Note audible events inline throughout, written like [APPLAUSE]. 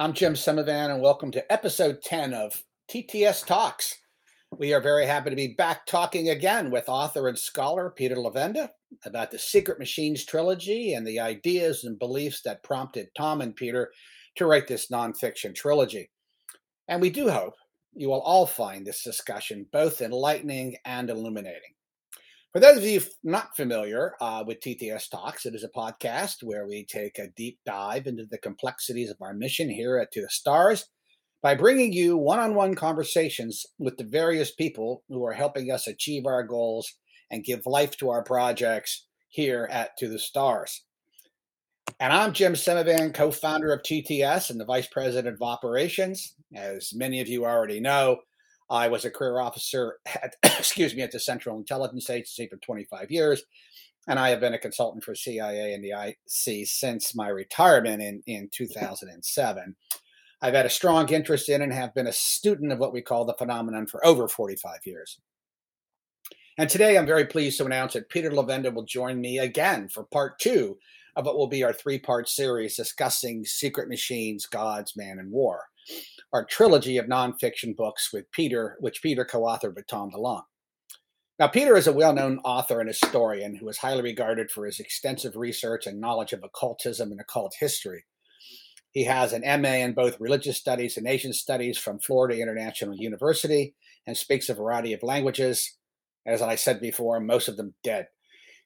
I'm Jim Semivan, and welcome to episode 10 of TTS Talks. We are very happy to be back talking again with author and scholar Peter Levenda about the Secret Machines trilogy and the ideas and beliefs that prompted Tom and Peter to write this nonfiction trilogy. And we do hope you will all find this discussion both enlightening and illuminating. For those of you not familiar uh, with TTS Talks, it is a podcast where we take a deep dive into the complexities of our mission here at To the Stars by bringing you one on one conversations with the various people who are helping us achieve our goals and give life to our projects here at To the Stars. And I'm Jim Semivan, co founder of TTS and the vice president of operations. As many of you already know, I was a career officer at, [COUGHS] excuse me, at the Central Intelligence Agency for 25 years, and I have been a consultant for CIA and the IC since my retirement in, in 2007. I've had a strong interest in and have been a student of what we call the phenomenon for over 45 years. And today I'm very pleased to announce that Peter Levenda will join me again for part two of what will be our three part series discussing secret machines, gods, man, and war our trilogy of nonfiction books with Peter, which Peter co-authored with Tom DeLonge. Now, Peter is a well-known author and historian who is highly regarded for his extensive research and knowledge of occultism and occult history. He has an MA in both religious studies and Asian studies from Florida International University and speaks a variety of languages. As I said before, most of them dead.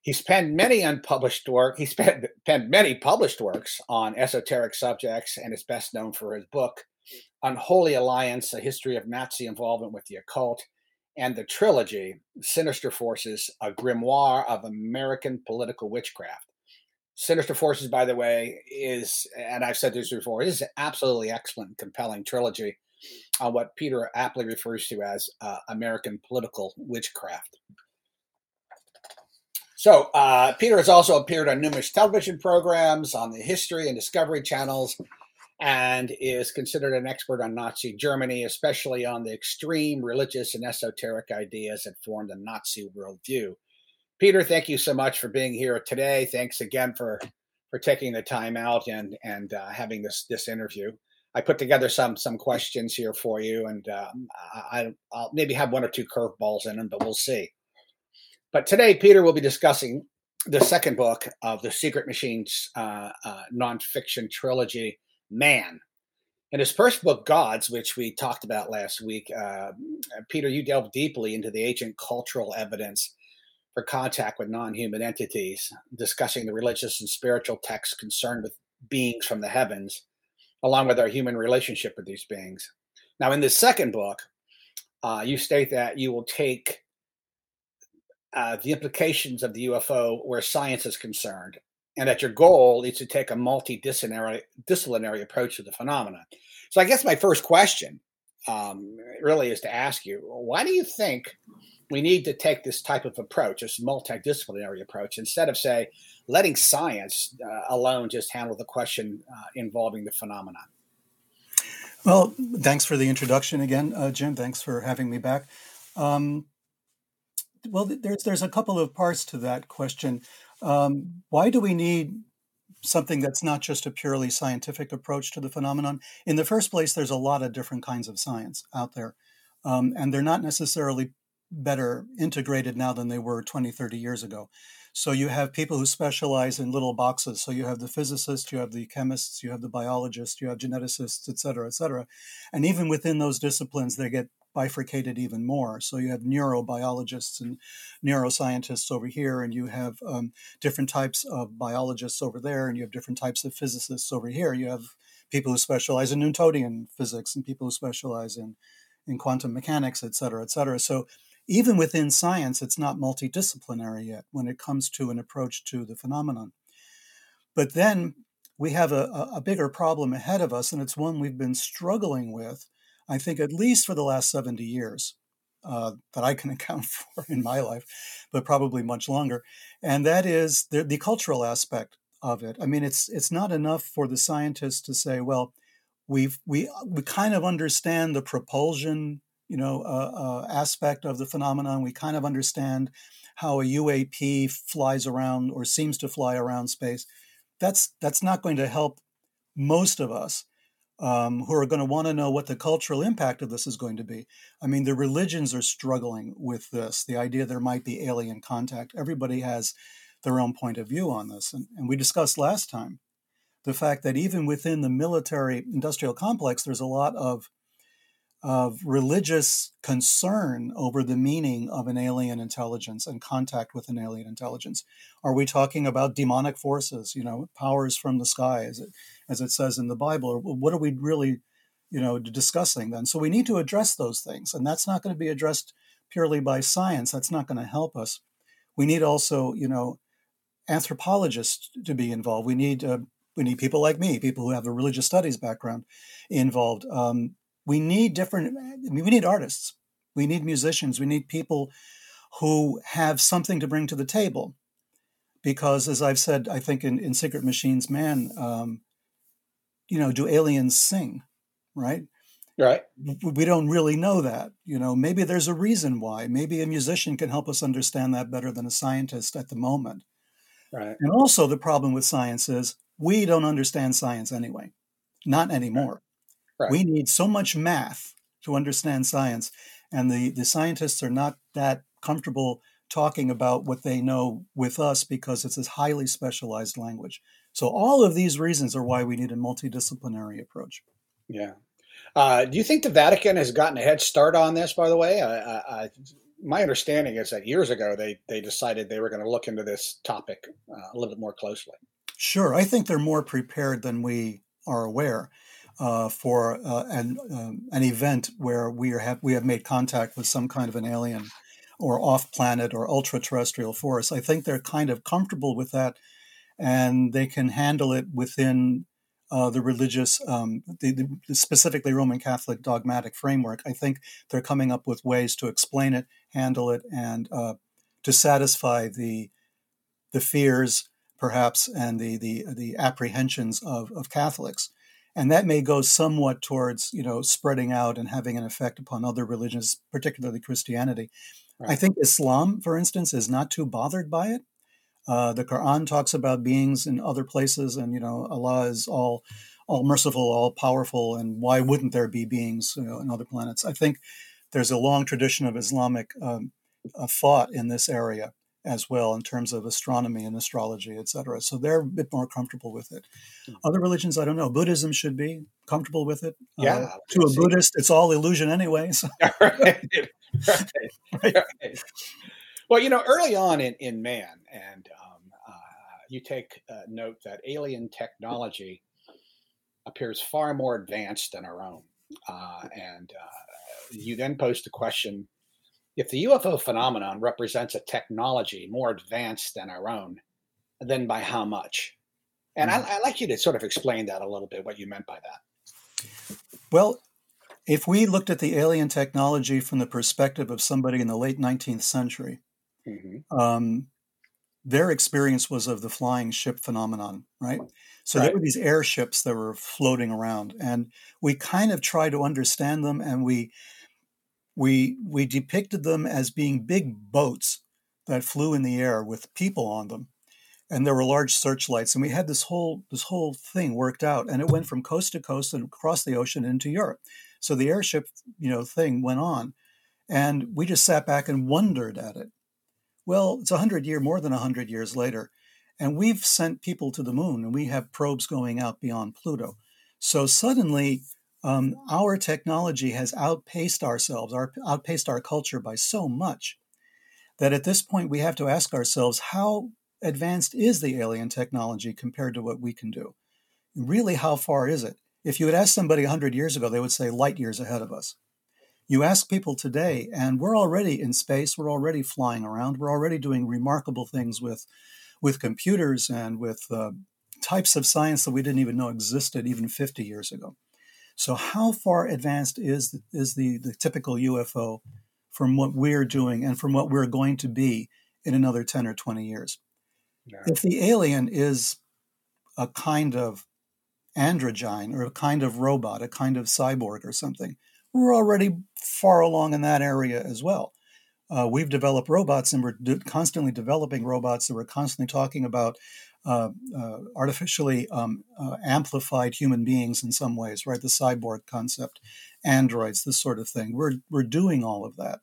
He's penned many unpublished work. He's penned, [LAUGHS] penned many published works on esoteric subjects and is best known for his book, Unholy Alliance, a history of Nazi involvement with the occult, and the trilogy, Sinister Forces, a grimoire of American political witchcraft. Sinister Forces, by the way, is, and I've said this before, is an absolutely excellent, and compelling trilogy on what Peter aptly refers to as uh, American political witchcraft. So, uh, Peter has also appeared on numerous television programs on the History and Discovery channels and is considered an expert on Nazi Germany, especially on the extreme religious and esoteric ideas that formed the Nazi worldview. Peter, thank you so much for being here today. Thanks again for for taking the time out and and uh, having this this interview. I put together some some questions here for you, and um, I, will maybe have one or two curveballs in them, but we'll see. But today, Peter will be discussing the second book of the Secret Machines uh, uh, nonfiction trilogy, man. In his first book, Gods, which we talked about last week, uh, Peter, you delve deeply into the ancient cultural evidence for contact with non human entities, discussing the religious and spiritual texts concerned with beings from the heavens, along with our human relationship with these beings. Now, in this second book, uh, you state that you will take uh, the implications of the UFO where science is concerned and that your goal is to take a multidisciplinary disciplinary approach to the phenomenon. So I guess my first question um, really is to ask you, why do you think we need to take this type of approach, this multidisciplinary approach, instead of say letting science uh, alone just handle the question uh, involving the phenomenon? Well, thanks for the introduction again, uh, Jim. Thanks for having me back. Um, well, there's there's a couple of parts to that question. Um, why do we need something that's not just a purely scientific approach to the phenomenon? In the first place, there's a lot of different kinds of science out there, um, and they're not necessarily better integrated now than they were 20, 30 years ago. So you have people who specialize in little boxes. So you have the physicists, you have the chemists, you have the biologists, you have geneticists, et cetera, et cetera. And even within those disciplines, they get bifurcated even more. So you have neurobiologists and neuroscientists over here, and you have um, different types of biologists over there, and you have different types of physicists over here. You have people who specialize in Newtonian physics and people who specialize in in quantum mechanics, et cetera, et cetera. So even within science, it's not multidisciplinary yet when it comes to an approach to the phenomenon. But then we have a, a bigger problem ahead of us, and it's one we've been struggling with I think, at least for the last 70 years uh, that I can [LAUGHS] account for in my life, but probably much longer. And that is the, the cultural aspect of it. I mean, it's it's not enough for the scientists to say, well, we've we we kind of understand the propulsion, you know, uh, uh, aspect of the phenomenon. We kind of understand how a UAP flies around or seems to fly around space. That's that's not going to help most of us um, who are going to want to know what the cultural impact of this is going to be. I mean, the religions are struggling with this the idea there might be alien contact. Everybody has their own point of view on this. And, and we discussed last time the fact that even within the military industrial complex, there's a lot of of religious concern over the meaning of an alien intelligence and contact with an alien intelligence. Are we talking about demonic forces, you know, powers from the sky, as it, as it says in the Bible? Or what are we really, you know, discussing then? So we need to address those things, and that's not going to be addressed purely by science. That's not going to help us. We need also, you know, anthropologists to be involved. We need uh, we need people like me, people who have a religious studies background, involved. Um, we need different. I mean, we need artists. We need musicians. We need people who have something to bring to the table. Because, as I've said, I think in, in Secret Machines Man, um, you know, do aliens sing? Right. Right. We don't really know that. You know, maybe there's a reason why. Maybe a musician can help us understand that better than a scientist at the moment. Right. And also, the problem with science is we don't understand science anyway, not anymore. Right. We need so much math to understand science, and the, the scientists are not that comfortable talking about what they know with us because it's this highly specialized language. So, all of these reasons are why we need a multidisciplinary approach. Yeah. Uh, do you think the Vatican has gotten a head start on this, by the way? I, I, my understanding is that years ago they, they decided they were going to look into this topic uh, a little bit more closely. Sure. I think they're more prepared than we are aware uh, for uh, an um, an event where we are have we have made contact with some kind of an alien or off planet or ultra terrestrial force. I think they're kind of comfortable with that, and they can handle it within uh, the religious, um, the, the, specifically Roman Catholic dogmatic framework. I think they're coming up with ways to explain it, handle it, and uh, to satisfy the the fears, perhaps, and the the the apprehensions of of Catholics and that may go somewhat towards you know spreading out and having an effect upon other religions particularly christianity right. i think islam for instance is not too bothered by it uh, the quran talks about beings in other places and you know allah is all all merciful all powerful and why wouldn't there be beings you know, in other planets i think there's a long tradition of islamic um, uh, thought in this area as well in terms of astronomy and astrology, etc. So they're a bit more comfortable with it. Hmm. Other religions, I don't know. Buddhism should be comfortable with it. Uh, yeah. Uh, to a. Buddhist, it's all illusion anyway. So. [LAUGHS] [LAUGHS] right. Right. [LAUGHS] right. Well, you know, early on in, in man, and um, uh, you take uh, note that alien technology appears far more advanced than our own. Uh, and uh, you then pose the question if the UFO phenomenon represents a technology more advanced than our own, then by how much? And mm-hmm. I, I'd like you to sort of explain that a little bit, what you meant by that. Well, if we looked at the alien technology from the perspective of somebody in the late 19th century, mm-hmm. um, their experience was of the flying ship phenomenon, right? So right. there were these airships that were floating around, and we kind of tried to understand them, and we we we depicted them as being big boats that flew in the air with people on them and there were large searchlights and we had this whole this whole thing worked out and it went from coast to coast and across the ocean into Europe so the airship you know thing went on and we just sat back and wondered at it well it's a 100 year more than a 100 years later and we've sent people to the moon and we have probes going out beyond Pluto so suddenly um, our technology has outpaced ourselves, our, outpaced our culture by so much that at this point we have to ask ourselves how advanced is the alien technology compared to what we can do? Really, how far is it? If you had asked somebody 100 years ago, they would say light years ahead of us. You ask people today, and we're already in space, we're already flying around, we're already doing remarkable things with, with computers and with uh, types of science that we didn't even know existed even 50 years ago. So, how far advanced is is the, the typical UFO from what we're doing and from what we're going to be in another 10 or 20 years? If the alien is a kind of androgyne or a kind of robot, a kind of cyborg or something, we're already far along in that area as well. Uh, we've developed robots and we're constantly developing robots that we're constantly talking about uh, uh, artificially um, uh, amplified human beings in some ways, right? The cyborg concept, androids, this sort of thing. We're we're doing all of that,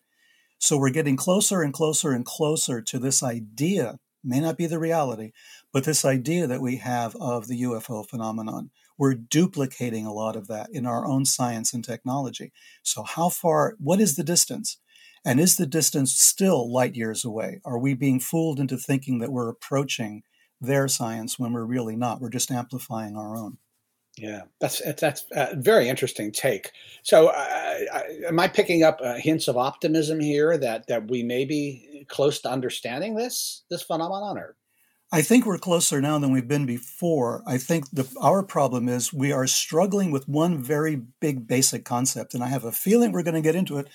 so we're getting closer and closer and closer to this idea. May not be the reality, but this idea that we have of the UFO phenomenon. We're duplicating a lot of that in our own science and technology. So, how far? What is the distance? And is the distance still light years away? Are we being fooled into thinking that we're approaching their science when we're really not? We're just amplifying our own. Yeah, that's that's a very interesting take. So, uh, am I picking up uh, hints of optimism here that that we may be close to understanding this this phenomenon, or? I think we're closer now than we've been before. I think the, our problem is we are struggling with one very big basic concept, and I have a feeling we're going to get into it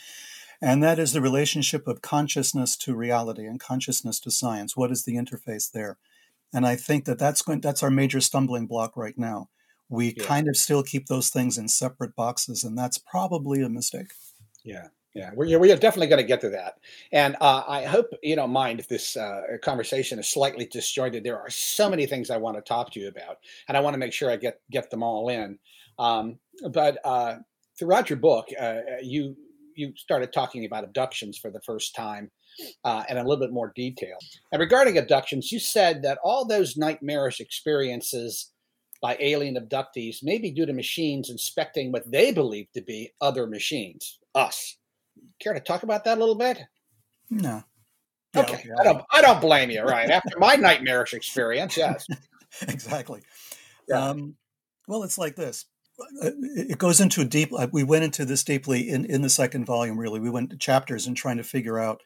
and that is the relationship of consciousness to reality and consciousness to science. What is the interface there? And I think that that's going that's our major stumbling block right now. We yeah. kind of still keep those things in separate boxes, and that's probably a mistake. Yeah, yeah, we're, we are definitely going to get to that. And uh, I hope you don't mind if this uh, conversation is slightly disjointed. There are so many things I want to talk to you about, and I want to make sure I get get them all in. Um, but uh, throughout your book, uh, you you started talking about abductions for the first time uh, and a little bit more detail. And regarding abductions, you said that all those nightmarish experiences by alien abductees may be due to machines inspecting what they believe to be other machines, us. Care to talk about that a little bit? No. Yeah, okay. okay. I don't. I don't blame you. Right after my nightmarish experience, yes. [LAUGHS] exactly. Yeah. Um, well, it's like this it goes into a deep we went into this deeply in, in the second volume really we went to chapters and trying to figure out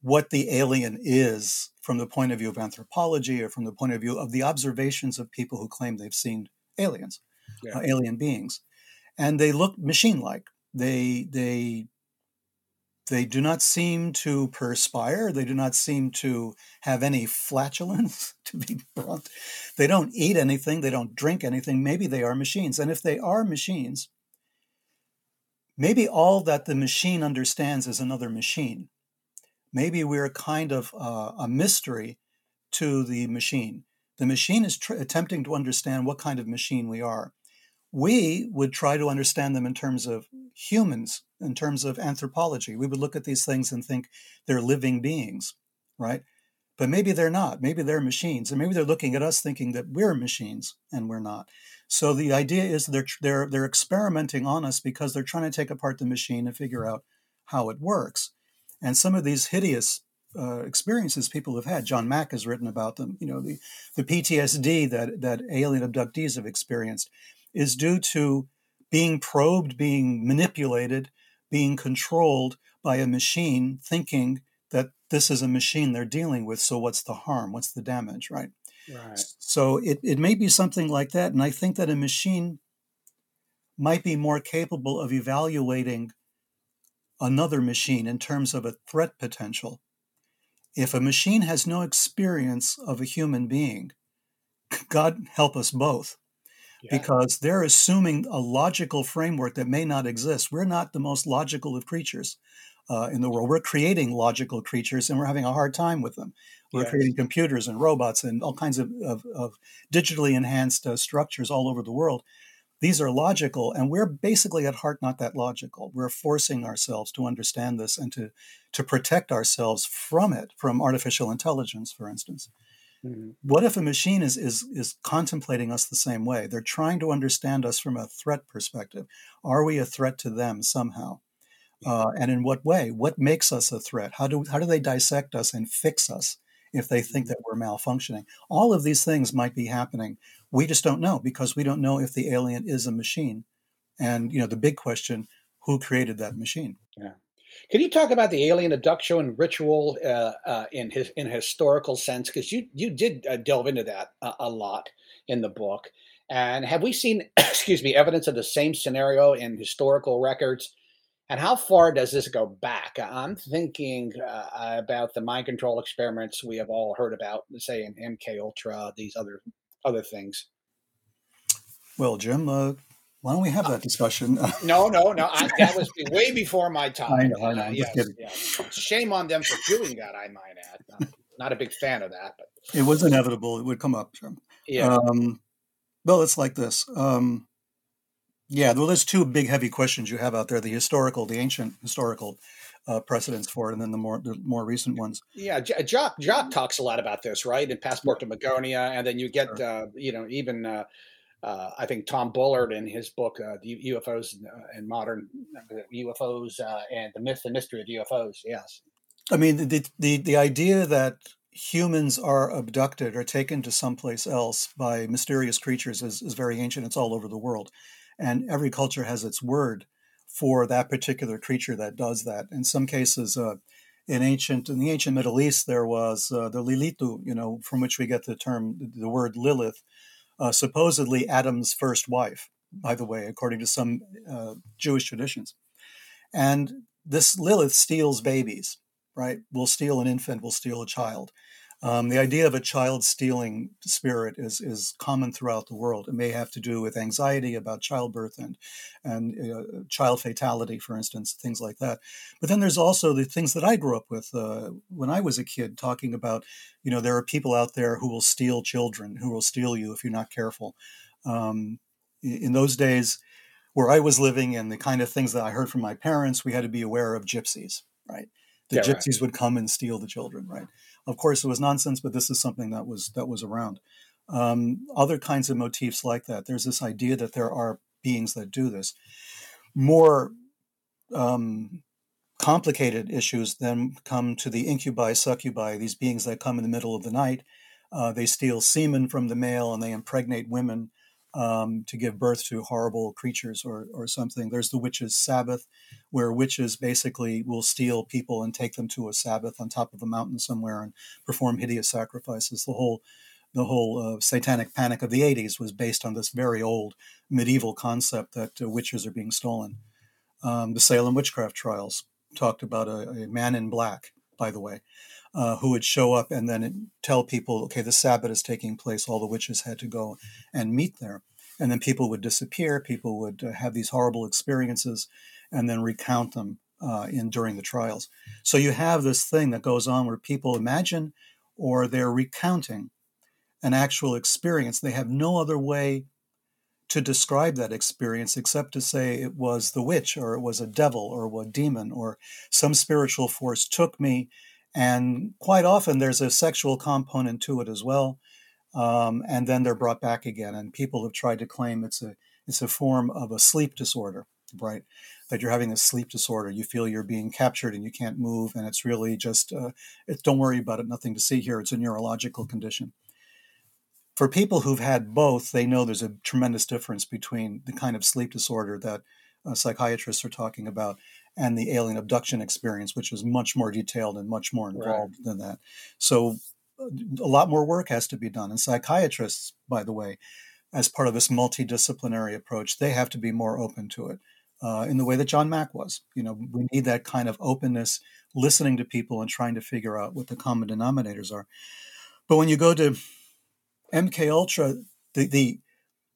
what the alien is from the point of view of anthropology or from the point of view of the observations of people who claim they've seen aliens yeah. uh, alien beings and they look machine like they they they do not seem to perspire. They do not seem to have any flatulence, [LAUGHS] to be blunt. They don't eat anything. They don't drink anything. Maybe they are machines. And if they are machines, maybe all that the machine understands is another machine. Maybe we're kind of uh, a mystery to the machine. The machine is tr- attempting to understand what kind of machine we are we would try to understand them in terms of humans, in terms of anthropology. We would look at these things and think they're living beings, right? But maybe they're not. Maybe they're machines, and maybe they're looking at us thinking that we're machines and we're not. So the idea is they're they're they're experimenting on us because they're trying to take apart the machine and figure out how it works. And some of these hideous uh, experiences people have had. John Mack has written about them. You know, the the PTSD that that alien abductees have experienced is due to being probed, being manipulated, being controlled by a machine, thinking that this is a machine they're dealing with. So, what's the harm? What's the damage, right? Right. So, it, it may be something like that. And I think that a machine might be more capable of evaluating another machine in terms of a threat potential. If a machine has no experience of a human being, [LAUGHS] God help us both because they're assuming a logical framework that may not exist. We're not the most logical of creatures uh, in the world. We're creating logical creatures and we're having a hard time with them. We're yes. creating computers and robots and all kinds of, of, of digitally enhanced uh, structures all over the world. These are logical, and we're basically at heart not that logical. We're forcing ourselves to understand this and to, to protect ourselves from it, from artificial intelligence, for instance. Mm-hmm. What if a machine is, is is contemplating us the same way? They're trying to understand us from a threat perspective. Are we a threat to them somehow? Uh, and in what way? What makes us a threat? How do how do they dissect us and fix us if they think mm-hmm. that we're malfunctioning? All of these things might be happening. We just don't know because we don't know if the alien is a machine. And you know the big question: Who created that machine? Yeah. Can you talk about the alien abduction ritual uh, uh, in his in historical sense? Because you you did uh, delve into that a, a, lot in the book. And have we seen, [COUGHS] excuse me, evidence of the same scenario in historical records? And how far does this go back? I'm thinking uh, about the mind control experiments we have all heard about, say in MK Ultra, these other other things. Well, Jim, uh, why don't we have that discussion? [LAUGHS] no, no, no. I, that was way before my time. I know. I know. Uh, yes. Shame on them for doing that. I might add. Not, not a big fan of that, but It was inevitable. It would come up. Yeah. Um, well, it's like this. Um, yeah, well, there's two big, heavy questions you have out there: the historical, the ancient historical uh, precedents for it, and then the more the more recent ones. Yeah, Jacques Jacques talks a lot about this, right? In Passport to Magonia, and then you get sure. uh, you know even uh, uh, I think Tom Bullard in his book uh, UFOs and Modern UFOs uh, and the Myth and Mystery of UFOs. Yes, I mean the the the idea that humans are abducted or taken to someplace else by mysterious creatures is, is very ancient. It's all over the world, and every culture has its word for that particular creature that does that. In some cases, uh, in ancient in the ancient Middle East, there was uh, the Lilitu, you know, from which we get the term the word Lilith, uh, supposedly Adam's first wife. By the way, according to some uh, Jewish traditions, and this Lilith steals babies. Right, will steal an infant, will steal a child. Um, the idea of a child stealing spirit is is common throughout the world. It may have to do with anxiety about childbirth and and uh, child fatality, for instance, things like that. But then there's also the things that I grew up with uh, when I was a kid, talking about, you know, there are people out there who will steal children, who will steal you if you're not careful. Um, in those days, where I was living, and the kind of things that I heard from my parents, we had to be aware of gypsies, right? The yeah, gypsies right. would come and steal the children, right? Of course, it was nonsense, but this is something that was that was around. Um, other kinds of motifs like that. There's this idea that there are beings that do this. More um, complicated issues then come to the incubi, succubi, these beings that come in the middle of the night. Uh, they steal semen from the male and they impregnate women um, to give birth to horrible creatures or, or something. There's the witches' Sabbath, where witches basically will steal people and take them to a Sabbath on top of a mountain somewhere and perform hideous sacrifices. The whole the whole uh, satanic panic of the 80s was based on this very old medieval concept that uh, witches are being stolen. Um, the Salem witchcraft trials talked about a, a man in black, by the way, uh, who would show up and then tell people, okay, the Sabbath is taking place. All the witches had to go and meet there. And then people would disappear. People would uh, have these horrible experiences and then recount them uh, in during the trials. So you have this thing that goes on where people imagine or they're recounting an actual experience. They have no other way to describe that experience except to say it was the witch or it was a devil or a demon or some spiritual force took me and quite often there's a sexual component to it as well. Um, and then they're brought back again. And people have tried to claim it's a it's a form of a sleep disorder, right? That you're having a sleep disorder. You feel you're being captured and you can't move, and it's really just uh, it, don't worry about it. Nothing to see here. It's a neurological condition. For people who've had both, they know there's a tremendous difference between the kind of sleep disorder that uh, psychiatrists are talking about and the alien abduction experience, which was much more detailed and much more involved right. than that. So a lot more work has to be done. And psychiatrists, by the way, as part of this multidisciplinary approach, they have to be more open to it. Uh, in the way that John Mack was, you know, we need that kind of openness, listening to people and trying to figure out what the common denominators are. But when you go to MK Ultra, the the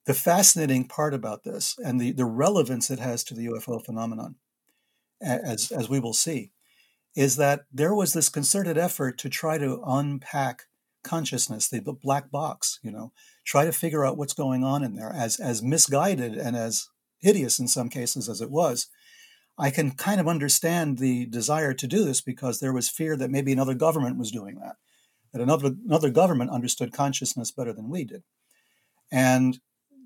the fascinating part about this and the, the relevance it has to the UFO phenomenon as, as we will see, is that there was this concerted effort to try to unpack consciousness, the black box, you know, try to figure out what's going on in there. As, as misguided and as hideous in some cases as it was, I can kind of understand the desire to do this because there was fear that maybe another government was doing that, that another, another government understood consciousness better than we did. And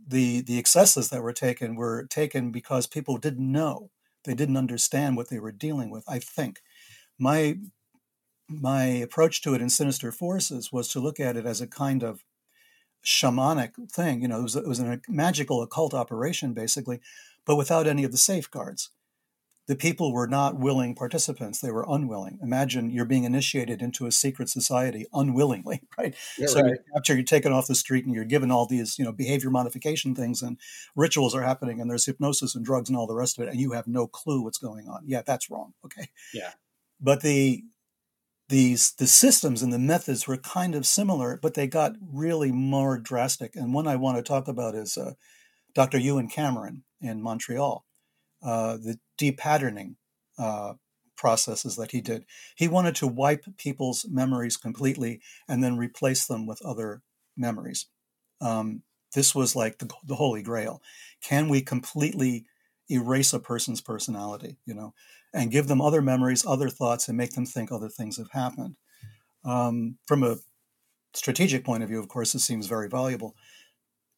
the, the excesses that were taken were taken because people didn't know they didn't understand what they were dealing with. I think my my approach to it in Sinister Forces was to look at it as a kind of shamanic thing. You know, it was, it was a magical occult operation, basically, but without any of the safeguards the people were not willing participants they were unwilling. Imagine you're being initiated into a secret society unwillingly [LAUGHS] right? So right. you're captured you're taken off the street and you're given all these you know behavior modification things and rituals are happening and there's hypnosis and drugs and all the rest of it and you have no clue what's going on. Yeah that's wrong okay? Yeah. But the these the systems and the methods were kind of similar but they got really more drastic. And one i want to talk about is uh, dr ewen cameron in montreal uh, the depatterning uh, processes that he did. He wanted to wipe people's memories completely and then replace them with other memories. Um, this was like the, the holy grail. Can we completely erase a person's personality, you know, and give them other memories, other thoughts, and make them think other things have happened? Um, from a strategic point of view, of course, this seems very valuable.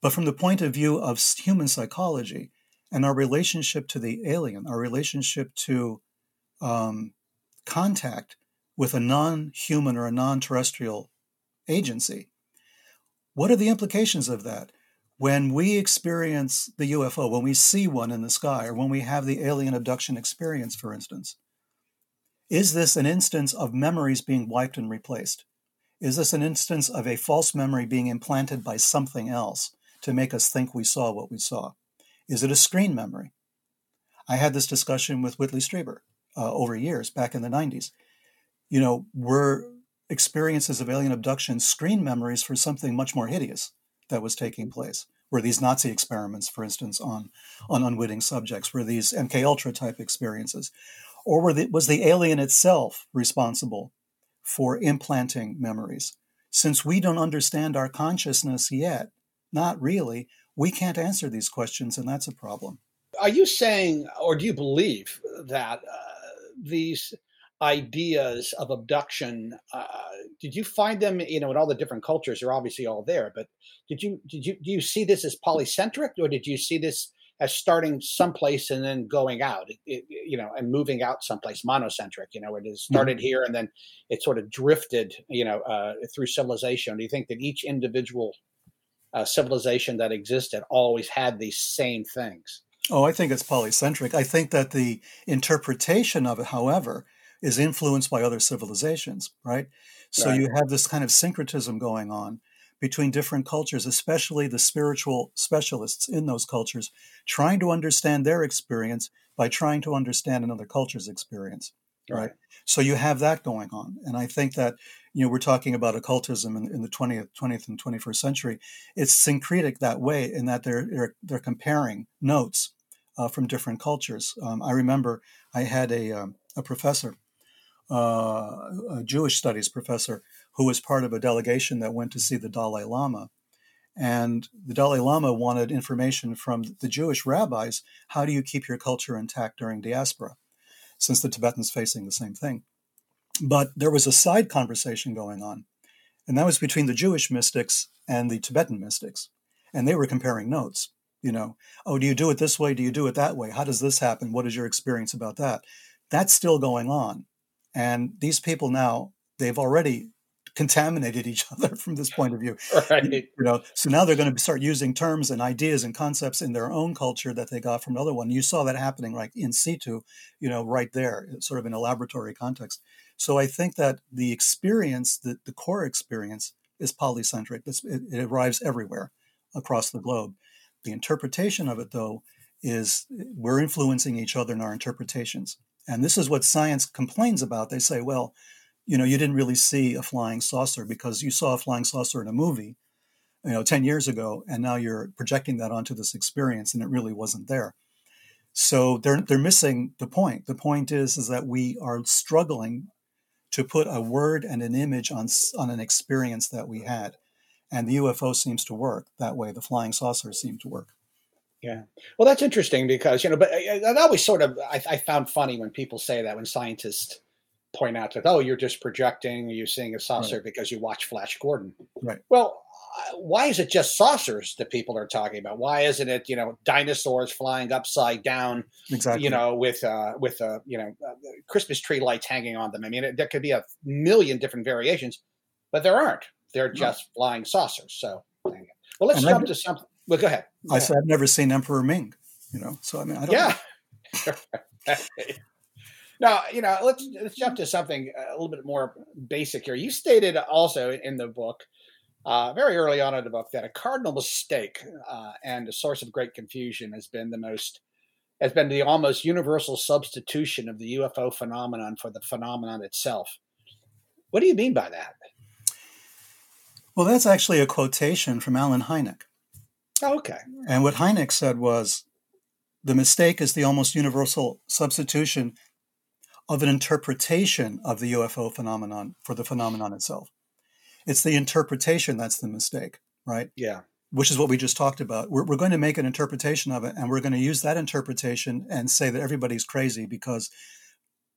But from the point of view of human psychology and our relationship to the alien, our relationship to um, contact with a non human or a non terrestrial agency, what are the implications of that? When we experience the UFO, when we see one in the sky, or when we have the alien abduction experience, for instance, is this an instance of memories being wiped and replaced? Is this an instance of a false memory being implanted by something else to make us think we saw what we saw? Is it a screen memory? I had this discussion with Whitley Strieber uh, over years back in the 90s. You know, were experiences of alien abduction screen memories for something much more hideous that was taking place? Were these Nazi experiments, for instance, on, on unwitting subjects? Were these MK Ultra type experiences? Or were the, was the alien itself responsible for implanting memories? Since we don't understand our consciousness yet, not really, we can't answer these questions, and that's a problem. Are you saying, or do you believe that uh, these ideas of abduction uh, did you find them you know in all the different cultures they're obviously all there but did you did you do you see this as polycentric or did you see this as starting someplace and then going out it, it, you know and moving out someplace monocentric you know it is started mm-hmm. here and then it sort of drifted you know uh, through civilization do you think that each individual uh, civilization that existed always had these same things oh i think it's polycentric i think that the interpretation of it however is influenced by other civilizations, right? So right. you have this kind of syncretism going on between different cultures, especially the spiritual specialists in those cultures, trying to understand their experience by trying to understand another culture's experience. Right. right. So you have that going on. And I think that, you know, we're talking about occultism in, in the 20th, 20th and 21st century. It's syncretic that way in that they're, they're, they're comparing notes uh, from different cultures. Um, I remember I had a, um, a professor uh, a Jewish studies professor who was part of a delegation that went to see the Dalai Lama. And the Dalai Lama wanted information from the Jewish rabbis how do you keep your culture intact during diaspora, since the Tibetans facing the same thing. But there was a side conversation going on, and that was between the Jewish mystics and the Tibetan mystics. And they were comparing notes. You know, oh, do you do it this way? Do you do it that way? How does this happen? What is your experience about that? That's still going on. And these people now, they've already contaminated each [LAUGHS] other from this point of view. [LAUGHS] Right. You know, so now they're going to start using terms and ideas and concepts in their own culture that they got from another one. You saw that happening like in situ, you know, right there, sort of in a laboratory context. So I think that the experience, the, the core experience, is polycentric. It's, it, it arrives everywhere across the globe. The interpretation of it, though, is eh, we're influencing each other in our interpretations. And this is what science complains about. They say, well, you know, you didn't really see a flying saucer because you saw a flying saucer in a movie, you know, 10 years ago, and now you're projecting that onto this experience and it really wasn't there. So they're they're missing the point. The point is is that we are struggling to put a word and an image on on an experience that we had. And the UFO seems to work that way. The flying saucers seem to work. Yeah. Well, that's interesting because, you know, but uh, that always sort of, I, I, found funny when people say that, when scientists point out that, oh, you're just projecting, you're seeing a saucer right. because you watch Flash Gordon. Right. Well, why is it just saucers that people are talking about? Why isn't it, you know, dinosaurs flying upside down, exactly. you know, with, uh, with, uh, you know, uh, Christmas tree lights hanging on them? I mean, it, there could be a million different variations, but there aren't. They're just no. flying saucers. So, well, let's and jump to something. Well, go ahead. Go I said I've never seen Emperor Ming. You know, so I mean, I don't. Yeah. [LAUGHS] now, you know, let's let's jump to something a little bit more basic here. You stated also in the book, uh, very early on in the book, that a cardinal mistake uh, and a source of great confusion has been the most has been the almost universal substitution of the UFO phenomenon for the phenomenon itself. What do you mean by that? Well, that's actually a quotation from Allen Hynek. Oh, okay. And what Hynek said was the mistake is the almost universal substitution of an interpretation of the UFO phenomenon for the phenomenon itself. It's the interpretation that's the mistake, right? Yeah. Which is what we just talked about. We're, we're going to make an interpretation of it, and we're going to use that interpretation and say that everybody's crazy because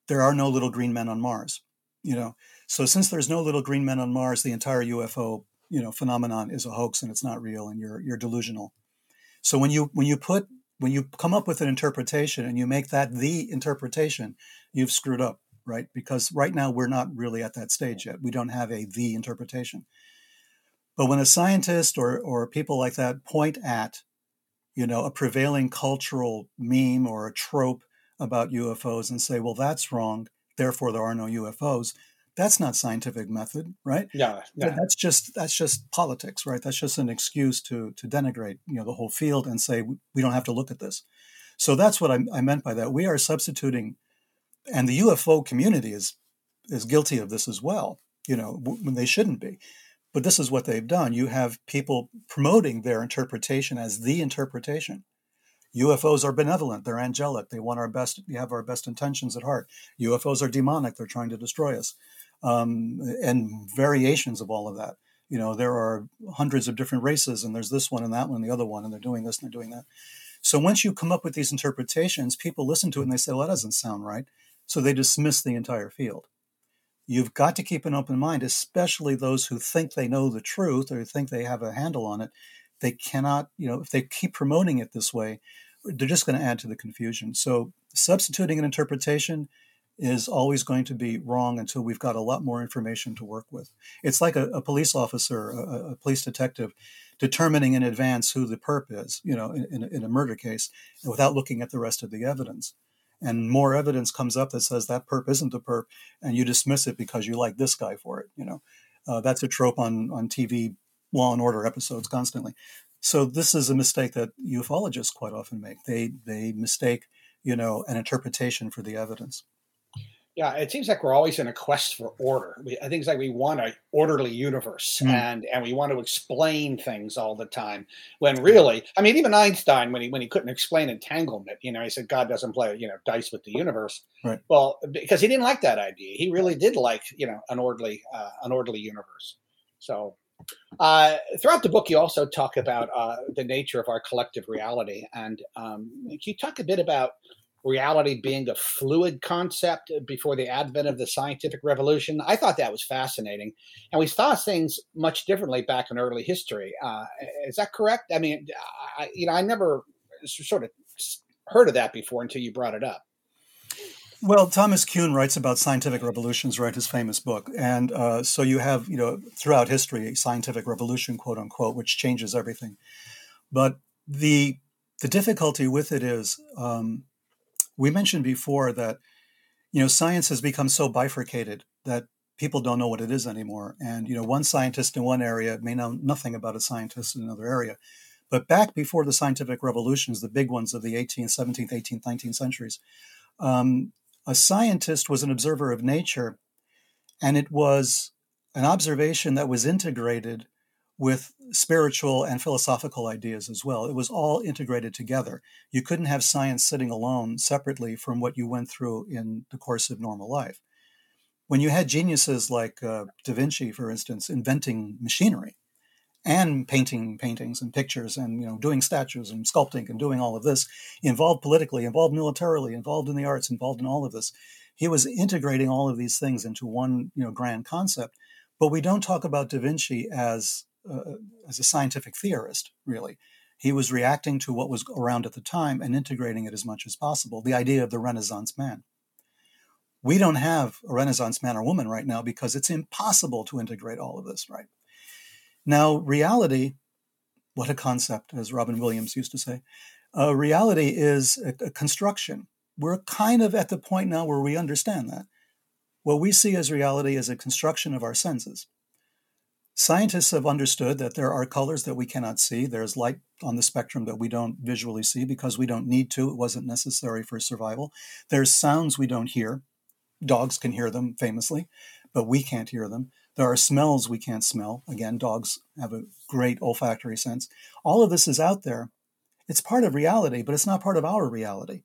there are no little green men on Mars. You know, so since there's no little green men on Mars, the entire UFO you know phenomenon is a hoax and it's not real, and you're you're delusional. So when you when you put when you come up with an interpretation and you make that the interpretation, you've screwed up, right? Because right now we're not really at that stage yet. We don't have a the interpretation. But when a scientist or, or people like that point at, you know, a prevailing cultural meme or a trope about UFOs and say, well, that's wrong, therefore there are no UFOs, that's not scientific method, right? Yeah, yeah. That's just that's just politics, right? That's just an excuse to to denigrate, you know, the whole field and say we don't have to look at this. So that's what I, I meant by that. We are substituting, and the UFO community is is guilty of this as well. You know, when they shouldn't be. But this is what they've done. You have people promoting their interpretation as the interpretation. UFOs are benevolent, they're angelic, they want our best, they have our best intentions at heart. UFOs are demonic, they're trying to destroy us um, and variations of all of that. You know, there are hundreds of different races, and there's this one and that one and the other one, and they're doing this and they're doing that. So once you come up with these interpretations, people listen to it and they say, well, that doesn't sound right. So they dismiss the entire field. You've got to keep an open mind, especially those who think they know the truth or think they have a handle on it. They cannot, you know, if they keep promoting it this way, they're just going to add to the confusion. So substituting an interpretation is always going to be wrong until we've got a lot more information to work with. It's like a, a police officer, a, a, police detective, determining in advance who the perp is, you know, in, in, a, in, a, murder case, without looking at the rest of the evidence. And more evidence comes up that says that perp isn't the perp, and you dismiss it because you like this guy for it. You know, uh, that's a trope on on TV Law and Order episodes constantly. So this is a mistake that ufologists quite often make. They they mistake, you know, an interpretation for the evidence. Yeah, it seems like we're always in a quest for order. We, I think it's like we want an orderly universe, mm. and and we want to explain things all the time. When really, I mean, even Einstein, when he when he couldn't explain entanglement, you know, he said God doesn't play you know dice with the universe. Right. Well, because he didn't like that idea. He really did like you know an orderly uh, an orderly universe. So uh, throughout the book, you also talk about uh, the nature of our collective reality, and um, can you talk a bit about reality being a fluid concept before the advent of the scientific revolution. I thought that was fascinating. And we saw things much differently back in early history. Uh, is that correct? I mean, I, you know, I never sort of heard of that before until you brought it up. Well, Thomas Kuhn writes about scientific revolutions, right? His famous book, and uh, so you have, you know, throughout history, a scientific revolution, quote unquote, which changes everything. But the the difficulty with it is um, we mentioned before that you know science has become so bifurcated that people don't know what it is anymore. And you know one scientist in one area may know nothing about a scientist in another area. But back before the scientific revolutions the big ones of the 18th 17th 18th 19th centuries um, a scientist was an observer of nature and it was an observation that was integrated with spiritual and philosophical ideas as well. It was all integrated together. You couldn't have science sitting alone separately from what you went through in the course of normal life. When you had geniuses like uh, Da Vinci, for instance, inventing machinery and painting paintings and pictures and you know doing statues and sculpting and doing all of this, involved politically, involved militarily, involved in the arts, involved in all of this, he was integrating all of these things into one you know grand concept. But we don't talk about Da Vinci as uh, as a scientific theorist, really. He was reacting to what was around at the time and integrating it as much as possible. The idea of the Renaissance man. We don't have a Renaissance man or woman right now because it's impossible to integrate all of this, right? Now, reality, what a concept, as Robin Williams used to say. Uh, reality is a, a construction. We're kind of at the point now where we understand that. What we see as reality is a construction of our senses. Scientists have understood that there are colors that we cannot see. There's light on the spectrum that we don't visually see because we don't need to. It wasn't necessary for survival. There's sounds we don't hear. Dogs can hear them famously, but we can't hear them. There are smells we can't smell. Again, dogs have a great olfactory sense. All of this is out there. It's part of reality, but it's not part of our reality.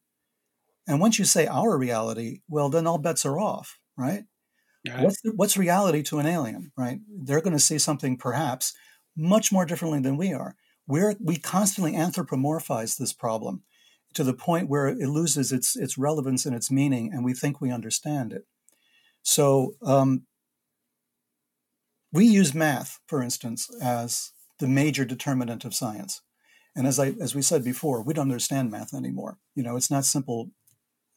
And once you say our reality, well, then all bets are off, right? Right. What's, the, what's reality to an alien, right? They're going to see something perhaps much more differently than we are. We're, we constantly anthropomorphize this problem to the point where it loses its, its relevance and its meaning, and we think we understand it. So um, we use math, for instance, as the major determinant of science. And as I as we said before, we don't understand math anymore. You know, it's not simple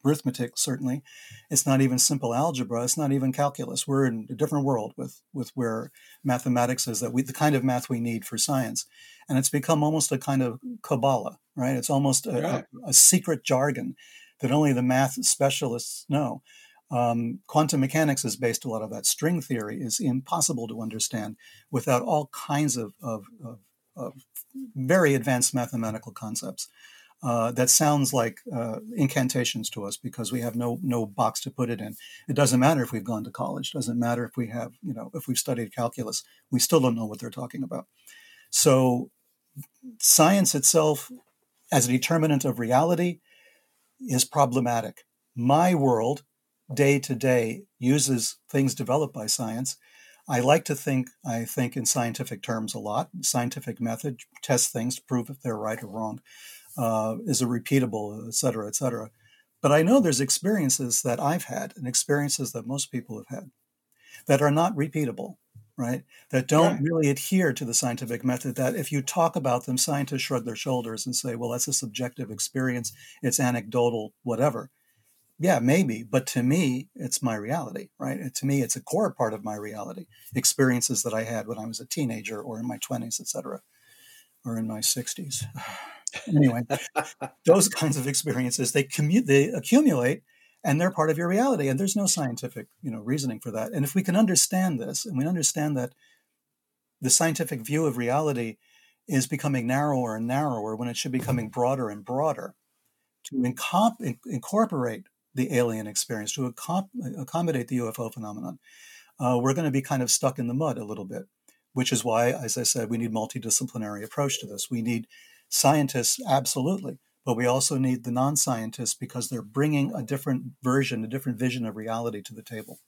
arithmetic certainly. It's not even simple algebra. It's not even calculus. We're in a different world with with where mathematics is that we the kind of math we need for science. And it's become almost a kind of kabbalah right? It's almost a, right. a, a secret jargon that only the math specialists know. Um, quantum mechanics is based a lot of that. String theory is impossible to understand without all kinds of, of, of, of very advanced mathematical concepts uh, that sounds like uh, incantations to us because we have no no box to put it in. It doesn't matter if we've gone to college. Doesn't matter if we have you know if we've studied calculus. We still don't know what they're talking about. So science itself, as a determinant of reality, is problematic. My world, day to day, uses things developed by science. I like to think I think in scientific terms a lot. Scientific method tests things to prove if they're right or wrong uh, is it repeatable, et cetera, et cetera. But I know there's experiences that I've had and experiences that most people have had that are not repeatable, right? That don't right. really adhere to the scientific method. That if you talk about them, scientists shrug their shoulders and say, well, that's a subjective experience, it's anecdotal, whatever. Yeah, maybe, but to me, it's my reality, right? And to me, it's a core part of my reality. Experiences that I had when I was a teenager or in my 20s, et cetera, or in my 60s. [SIGHS] [SIGHS] [SIGHS] anyway, those kinds of experiences they commute, they accumulate, and they're part of your reality. And there's no scientific, you know, reasoning for that. And if we can understand this, and we understand that the scientific view of reality is becoming narrower and narrower when it should be becoming broader and broader, to incorporate the alien experience, to accommodate the UFO phenomenon, uh, we're going to be kind of stuck in the mud a little bit. Which is why, as I said, we need multidisciplinary approach to this. We need Scientists, absolutely. But we also need the non scientists because they're bringing a different version, a different vision of reality to the table.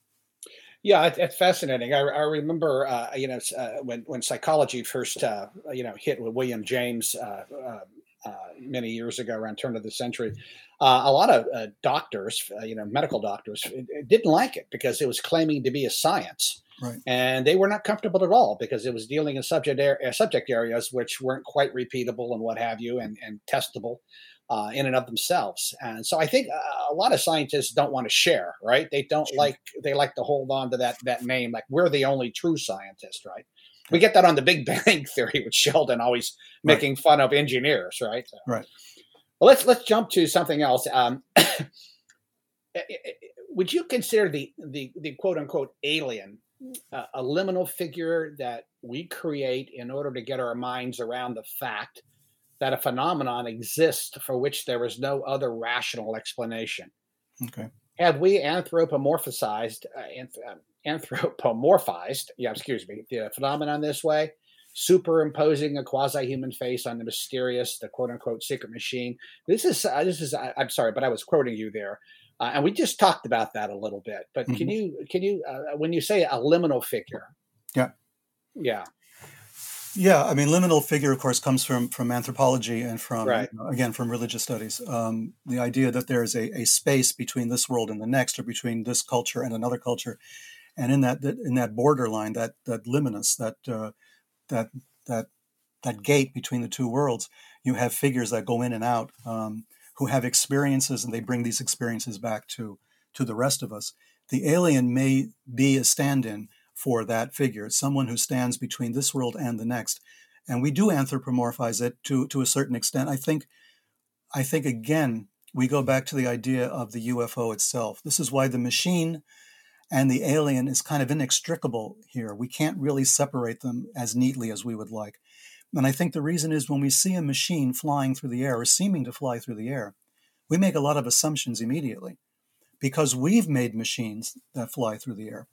Yeah, it, it's fascinating. I, I remember, uh, you know, uh, when when psychology first, uh, you know, hit with William James uh, uh, uh, many years ago, around turn of the century. a lot of doctors, you know, medical doctors, didn't like it because it was claiming to be a science. Right. And they were not comfortable at all because it was dealing in subject er- subject areas which weren't quite repeatable and what have you, and, and testable uh, in and of themselves. And so I think uh, a lot of scientists don't want to share, right? They don't sure. like they like to hold on to that that name, like we're the only true scientist, right? We get that on the Big [LAUGHS] Bang Theory with Sheldon always making right. fun of engineers, right? So, right. Well, let's let's jump to something else. Um, [COUGHS] would you consider the the the quote unquote alien a, a liminal figure that we create in order to get our minds around the fact that a phenomenon exists for which there is no other rational explanation. Okay. Have we anthropomorphized, uh, anth- uh, anthropomorphized, yeah, excuse me, the phenomenon this way, superimposing a quasi-human face on the mysterious, the quote-unquote secret machine? This is, uh, this is, I, I'm sorry, but I was quoting you there. Uh, and we just talked about that a little bit. But mm-hmm. can you can you uh, when you say a liminal figure? Yeah. Yeah. Yeah, I mean, liminal figure, of course, comes from from anthropology and from right. you know, again from religious studies. Um, the idea that there is a, a space between this world and the next, or between this culture and another culture, and in that, that in that borderline, that that liminus, that uh, that that that gate between the two worlds, you have figures that go in and out. Um, who have experiences and they bring these experiences back to to the rest of us. The alien may be a stand-in for that figure, someone who stands between this world and the next. And we do anthropomorphize it to to a certain extent. I think I think again we go back to the idea of the UFO itself. This is why the machine and the alien is kind of inextricable here. We can't really separate them as neatly as we would like. And I think the reason is when we see a machine flying through the air or seeming to fly through the air, we make a lot of assumptions immediately because we've made machines that fly through the air.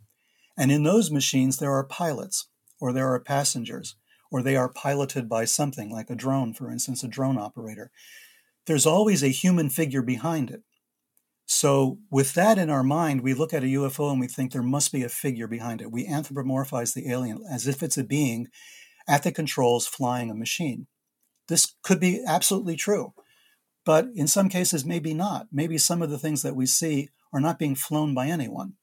And in those machines, there are pilots or there are passengers or they are piloted by something like a drone, for instance, a drone operator. There's always a human figure behind it. So, with that in our mind, we look at a UFO and we think there must be a figure behind it. We anthropomorphize the alien as if it's a being at the controls flying a machine. This could be absolutely true, but in some cases, maybe not. Maybe some of the things that we see are not being flown by anyone.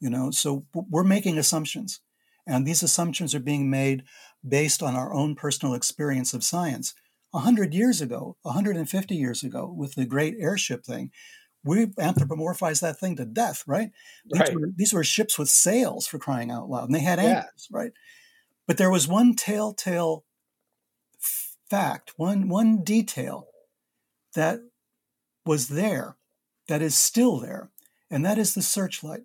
You know, so we're making assumptions, and these assumptions are being made based on our own personal experience of science. 100 years ago, 150 years ago, with the great airship thing, we anthropomorphized that thing to death, right? These, Right. were, these were ships with sails for crying out loud, and they had Yeah. anchors, right? But there was one telltale fact, one one detail that was there, that is still there, and that is the searchlight.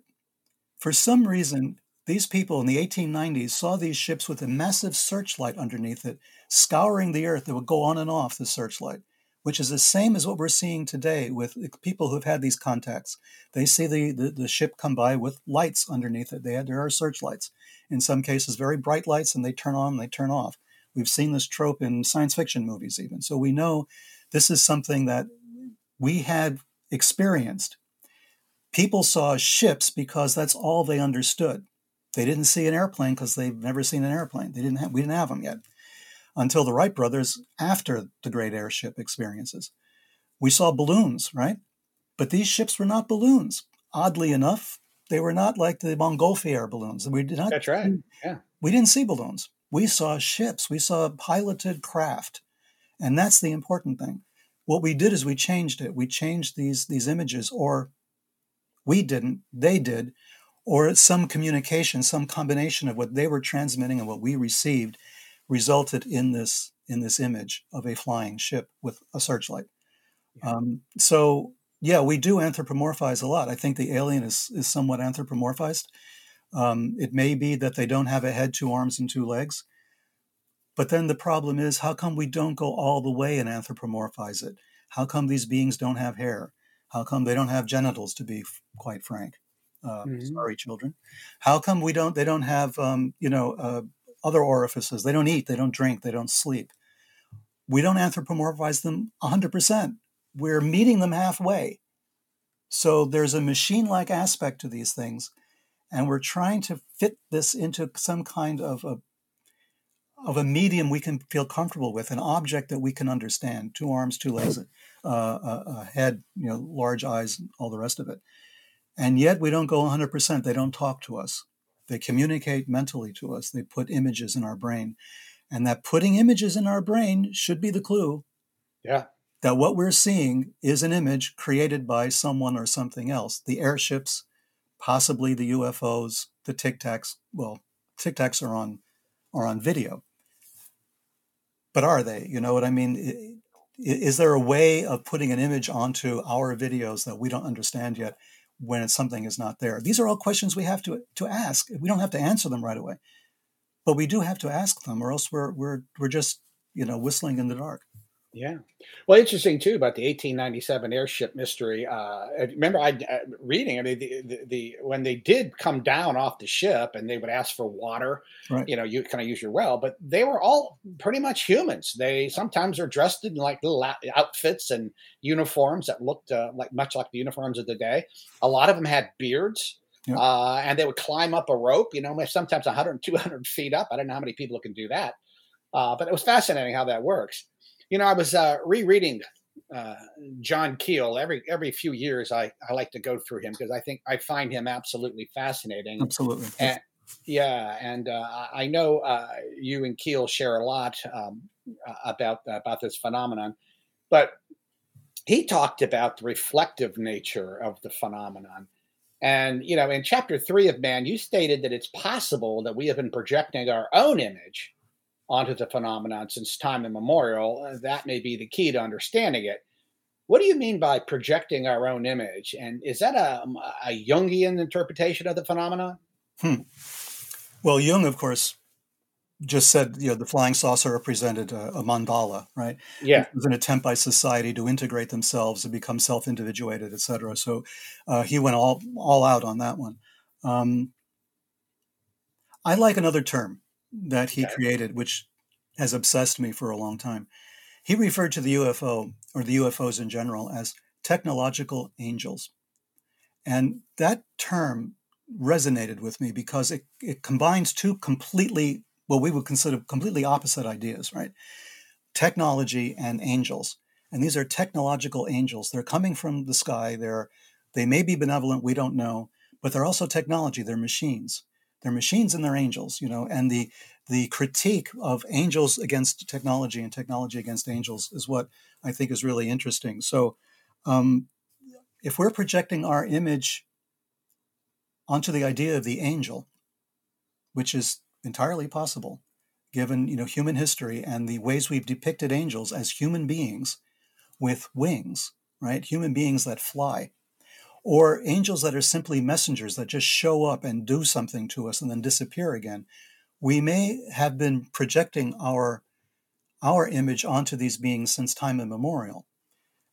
For some reason, these people in the 1890s saw these ships with a massive searchlight underneath it, scouring the earth that would go on and off the searchlight, which is the same as what we're seeing today with people who've had these contacts. They see the, the, the ship come by with lights underneath it. They had, there are searchlights. In some cases, very bright lights, and they turn on and they turn off. We've seen this trope in science fiction movies, even. So we know this is something that we had experienced. People saw ships because that's all they understood. They didn't see an airplane because they've never seen an airplane. They didn't have, we didn't have them yet until the Wright brothers after the great airship experiences. We saw balloons, right? But these ships were not balloons. Oddly enough, they were not like the Montgolfier balloons. We did not. That's right. Yeah. We didn't see balloons. We saw ships. We saw piloted craft, and that's the important thing. What we did is we changed it. We changed these these images, or we didn't. They did, or some communication, some combination of what they were transmitting and what we received resulted in this in this image of a flying ship with a searchlight. Um, so yeah, we do anthropomorphize a lot. I think the alien is is somewhat anthropomorphized. Um, it may be that they don't have a head, two arms, and two legs. But then the problem is, how come we don't go all the way and anthropomorphize it? How come these beings don't have hair? How come they don't have genitals? To be f- quite frank, uh, Mhm. sorry, children. How come we don't? They don't have, um, you know, uh, other orifices. They don't eat. They don't drink. They don't sleep. We don't anthropomorphize them 100%. We're meeting them halfway. So there's a machine like aspect to these things. And we're trying to fit this into some kind of a, of a medium we can feel comfortable with, an object that we can understand two arms, two legs, uh, a, a head, you know, large eyes, all the rest of it. And yet we don't go 100%. They don't talk to us. They communicate mentally to us. They put images in our brain. And that putting images in our brain should be the clue Yeah. that what we're seeing is an image created by someone or something else. The airships, possibly the UFOs, the Tic Tacs. Well, Tic Tacs are on are on video, but are they? You know what I mean? Is there a way of putting an image onto our videos that we don't understand yet when something is not there? These are all questions we have to to ask. We don't have to answer them right away, but we do have to ask them, or else we're we're we're just you know whistling in the dark. Yeah. Well, interesting too about the 1897 airship mystery. Uh, remember I uh, reading. I mean, the, the, the when they did come down off the ship and they would ask for water, Right. you know, you kind of use your well, but they were all pretty much humans. They sometimes are dressed in like little outfits and uniforms that looked uh, like much like the uniforms of the day. A lot of them had beards. Uh, and they would climb up a rope, you know, sometimes 100, 200 feet up. I don't know how many people can do that. Uh, but it was fascinating how that works. You know, I was uh, rereading uh, John Keel every every few years. I, I like to go through him because I think I find him absolutely fascinating. Absolutely. And, yeah, and uh, I know uh, you and Keel share a lot um, about about this phenomenon, but he talked about the reflective nature of the phenomenon. And you know, in chapter three of Man, you stated that it's possible that we have been projecting our own image onto the phenomenon since time immemorial. Uh, That may be the key to understanding it. What do you mean by projecting our own image? And is that a, a Jungian interpretation of the phenomenon? Hmm. Well, Jung, of course, just said you know the flying saucer represented a, a mandala, right? Yeah. It was an attempt by society to integrate themselves, to become self-individuated, et cetera. So uh, he went all all out on that one. Um, I like another term that he Okay. created, which has obsessed me for a long time. He referred to the UFO or the UFOs in general as technological angels. And that term resonated with me because it, it combines two completely, what we would consider completely opposite ideas, right? Technology and angels. And these are technological angels. They're coming from the sky. They're, they may be benevolent, we don't know, but they're also technology. They're machines. They're machines and they're angels, you know, and the the critique of angels against technology and technology against angels is what I think is really interesting. So, um, if we're projecting our image onto the idea of the angel, which is entirely possible, given you know human history and the ways we've depicted angels as human beings with wings, right? Human beings that fly, or angels that are simply messengers that just show up and do something to us and then disappear again. We may have been projecting our our image onto these beings since time immemorial.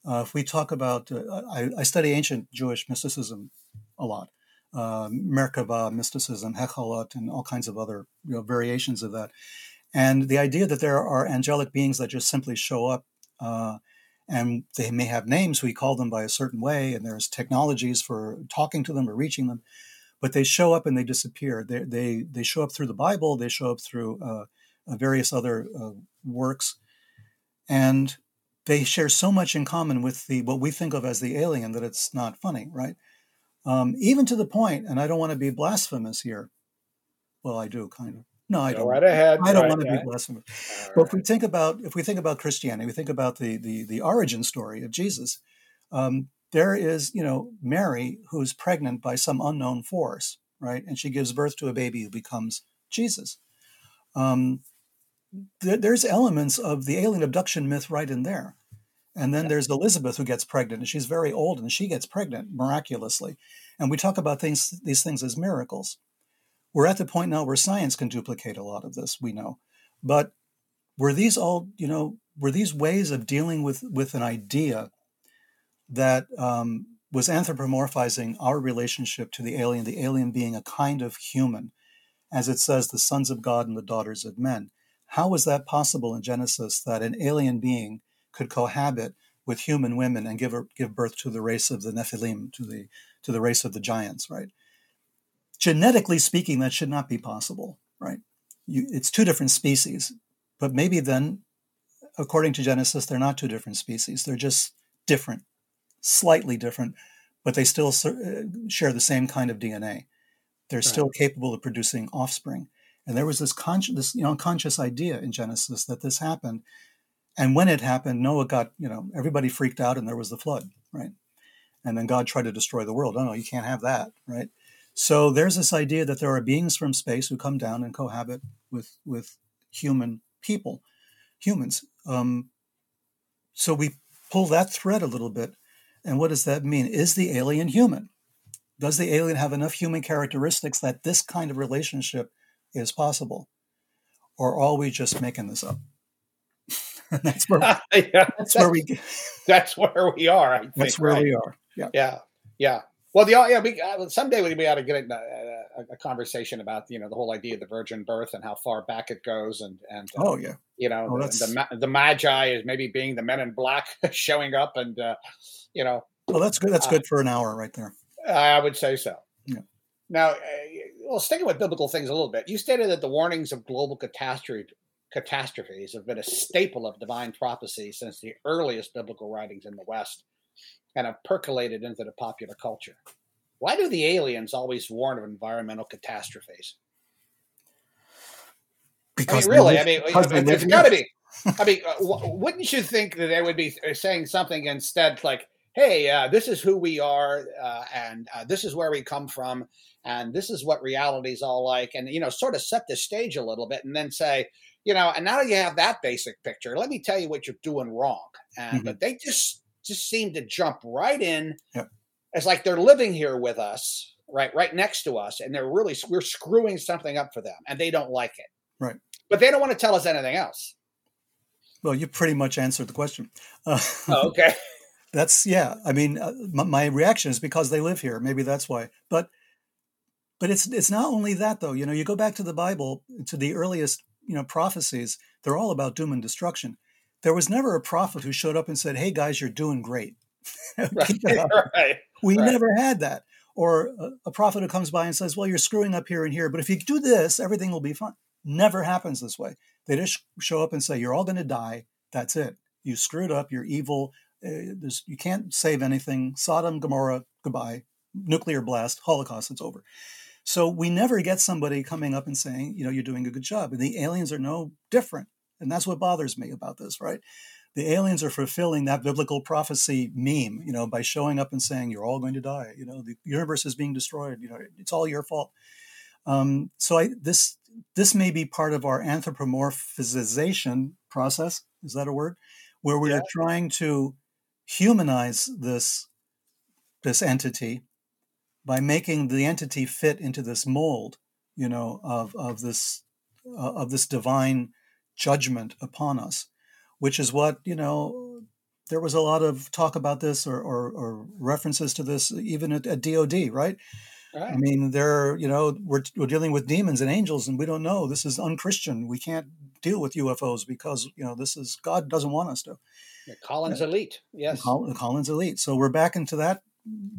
Uh, if we talk about, uh, I, I, study ancient Jewish mysticism a lot, uh, Merkava mysticism, Hechalot, and all kinds of other you know, variations of that. And the idea that there are angelic beings that just simply show up uh, and they may have names, we call them by a certain way, and there's technologies for talking to them or reaching them, but they show up and they disappear. They, they, they show up through the Bible, they show up through uh, uh various other uh, works. And they share so much in common with the what we think of as the alien that it's not funny, right? Um, even to the point, and I don't want to be blasphemous here. Well, I do kind of. No, I Go don't. Right ahead. I don't right want to ahead. be blasphemous. All but right. if we think about if we think about Christianity, we think about the the, the origin story of Jesus. Um, there is, you know, Mary who's pregnant by some unknown force, right? And she gives birth to a baby who becomes Jesus. Um, th- there's elements of the alien abduction myth right in there. And then there's Elizabeth who gets pregnant, and she's very old, and she gets pregnant miraculously. And we talk about things, these things as miracles. We're at the point now where science can duplicate a lot of this, we know. But were these all, you know, were these ways of dealing with with an idea that um, was anthropomorphizing our relationship to the alien, the alien being a kind of human, as it says, the sons of God and the daughters of men? How was that possible in Genesis that an alien being could cohabit with human women and give give birth to the race of the Nephilim, to the to the race of the giants, right? Genetically speaking, that should not be possible, right? You, it's two different species, but maybe then, according to Genesis, they're not two different species. They're just different, slightly different, but they still uh, share the same kind of DNA. They're right. still capable of producing offspring. And there was this conscious, this you know, conscious idea in Genesis that this happened, and when it happened, Noah got, you know, everybody freaked out and there was the flood, right? And then God tried to destroy the world. Oh, no, you can't have that, right? So there's this idea that there are beings from space who come down and cohabit with, with human people, humans. Um, so we pull that thread a little bit. And what does that mean? Is the alien human? Does the alien have enough human characteristics that this kind of relationship is possible? Or are we just making this up? [LAUGHS] that's where [LAUGHS] yeah, that's, that's, where we [LAUGHS] that's where we are. I think, that's where right? we are. Yeah, yeah, yeah. Well, the yeah, we, uh, someday we, we ought to get into a, a, conversation about you know the whole idea of the virgin birth and how far back it goes, and and uh, oh yeah, you know oh, the, the, the magi is maybe being the men in black [LAUGHS] showing up, and uh, you know. Well, that's good. That's good for an hour right there. I would say so. Yeah. Now, uh, well, sticking with biblical things a little bit, you stated that the warnings of global catastrophe catastrophes have been a staple of divine prophecy since the earliest biblical writings in the West and have percolated into the popular culture. Why do the aliens always warn of environmental catastrophes? Because I mean, really, I mean, it's got to be. I mean, uh, wouldn't you think that they would be saying something instead like, hey, uh, this is who we are, uh, and uh, this is where we come from, and this is what reality is all like, and you know, sort of set the stage a little bit, and then say, you know, and now you have that basic picture. Let me tell you what you're doing wrong, and mm-hmm. but they just just seem to jump right in. Yep. It's like they're living here with us, right, right next to us, and they're really we're screwing something up for them, and they don't like it, right? But they don't want to tell us anything else. Well, you pretty much answered the question. Uh, oh, [LAUGHS] okay. that's yeah. I mean, uh, my, my, reaction is because they live here. Maybe that's why. But but it's it's not only that though. You know, you go back to the Bible to the earliest you know prophecies. They're all about doom and destruction. There was never a prophet who showed up and said, "Hey guys, you're doing great." [LAUGHS] [LAUGHS] right, [LAUGHS] right, we right. never had that. or a, a prophet who comes by and says, "Well, you're screwing up here and here, but if you do this, everything will be fine." Never happens this way. They just show up and say, "You're all going to die. That's it. You screwed up. You're evil. Uh, you can't save anything. Sodom, Gomorrah, goodbye. Nuclear blast, Holocaust. It's over." So we never get somebody coming up and saying, "You know, you're doing a good job." And the aliens are no different, and that's what bothers me about this, right? the aliens are fulfilling that biblical prophecy meme, you know, by showing up and saying, "You're all going to die." You know, the universe is being destroyed. You know, it's all your fault. Um, so I, this this may be part of our anthropomorphization process. Is that a word? Where we yeah. are trying to humanize this this entity by making the entity fit into this mold, you know, of of this uh, of this divine judgment upon us which is what you know there was a lot of talk about this or, or, or references to this even at, at DOD, right? right? I mean, there, you know, we're, we're dealing with demons and angels, and we don't know. This is unchristian. We can't deal with UFOs because you know this is God doesn't want us to. The Collins elite, yes. The Collins elite. So we're back into that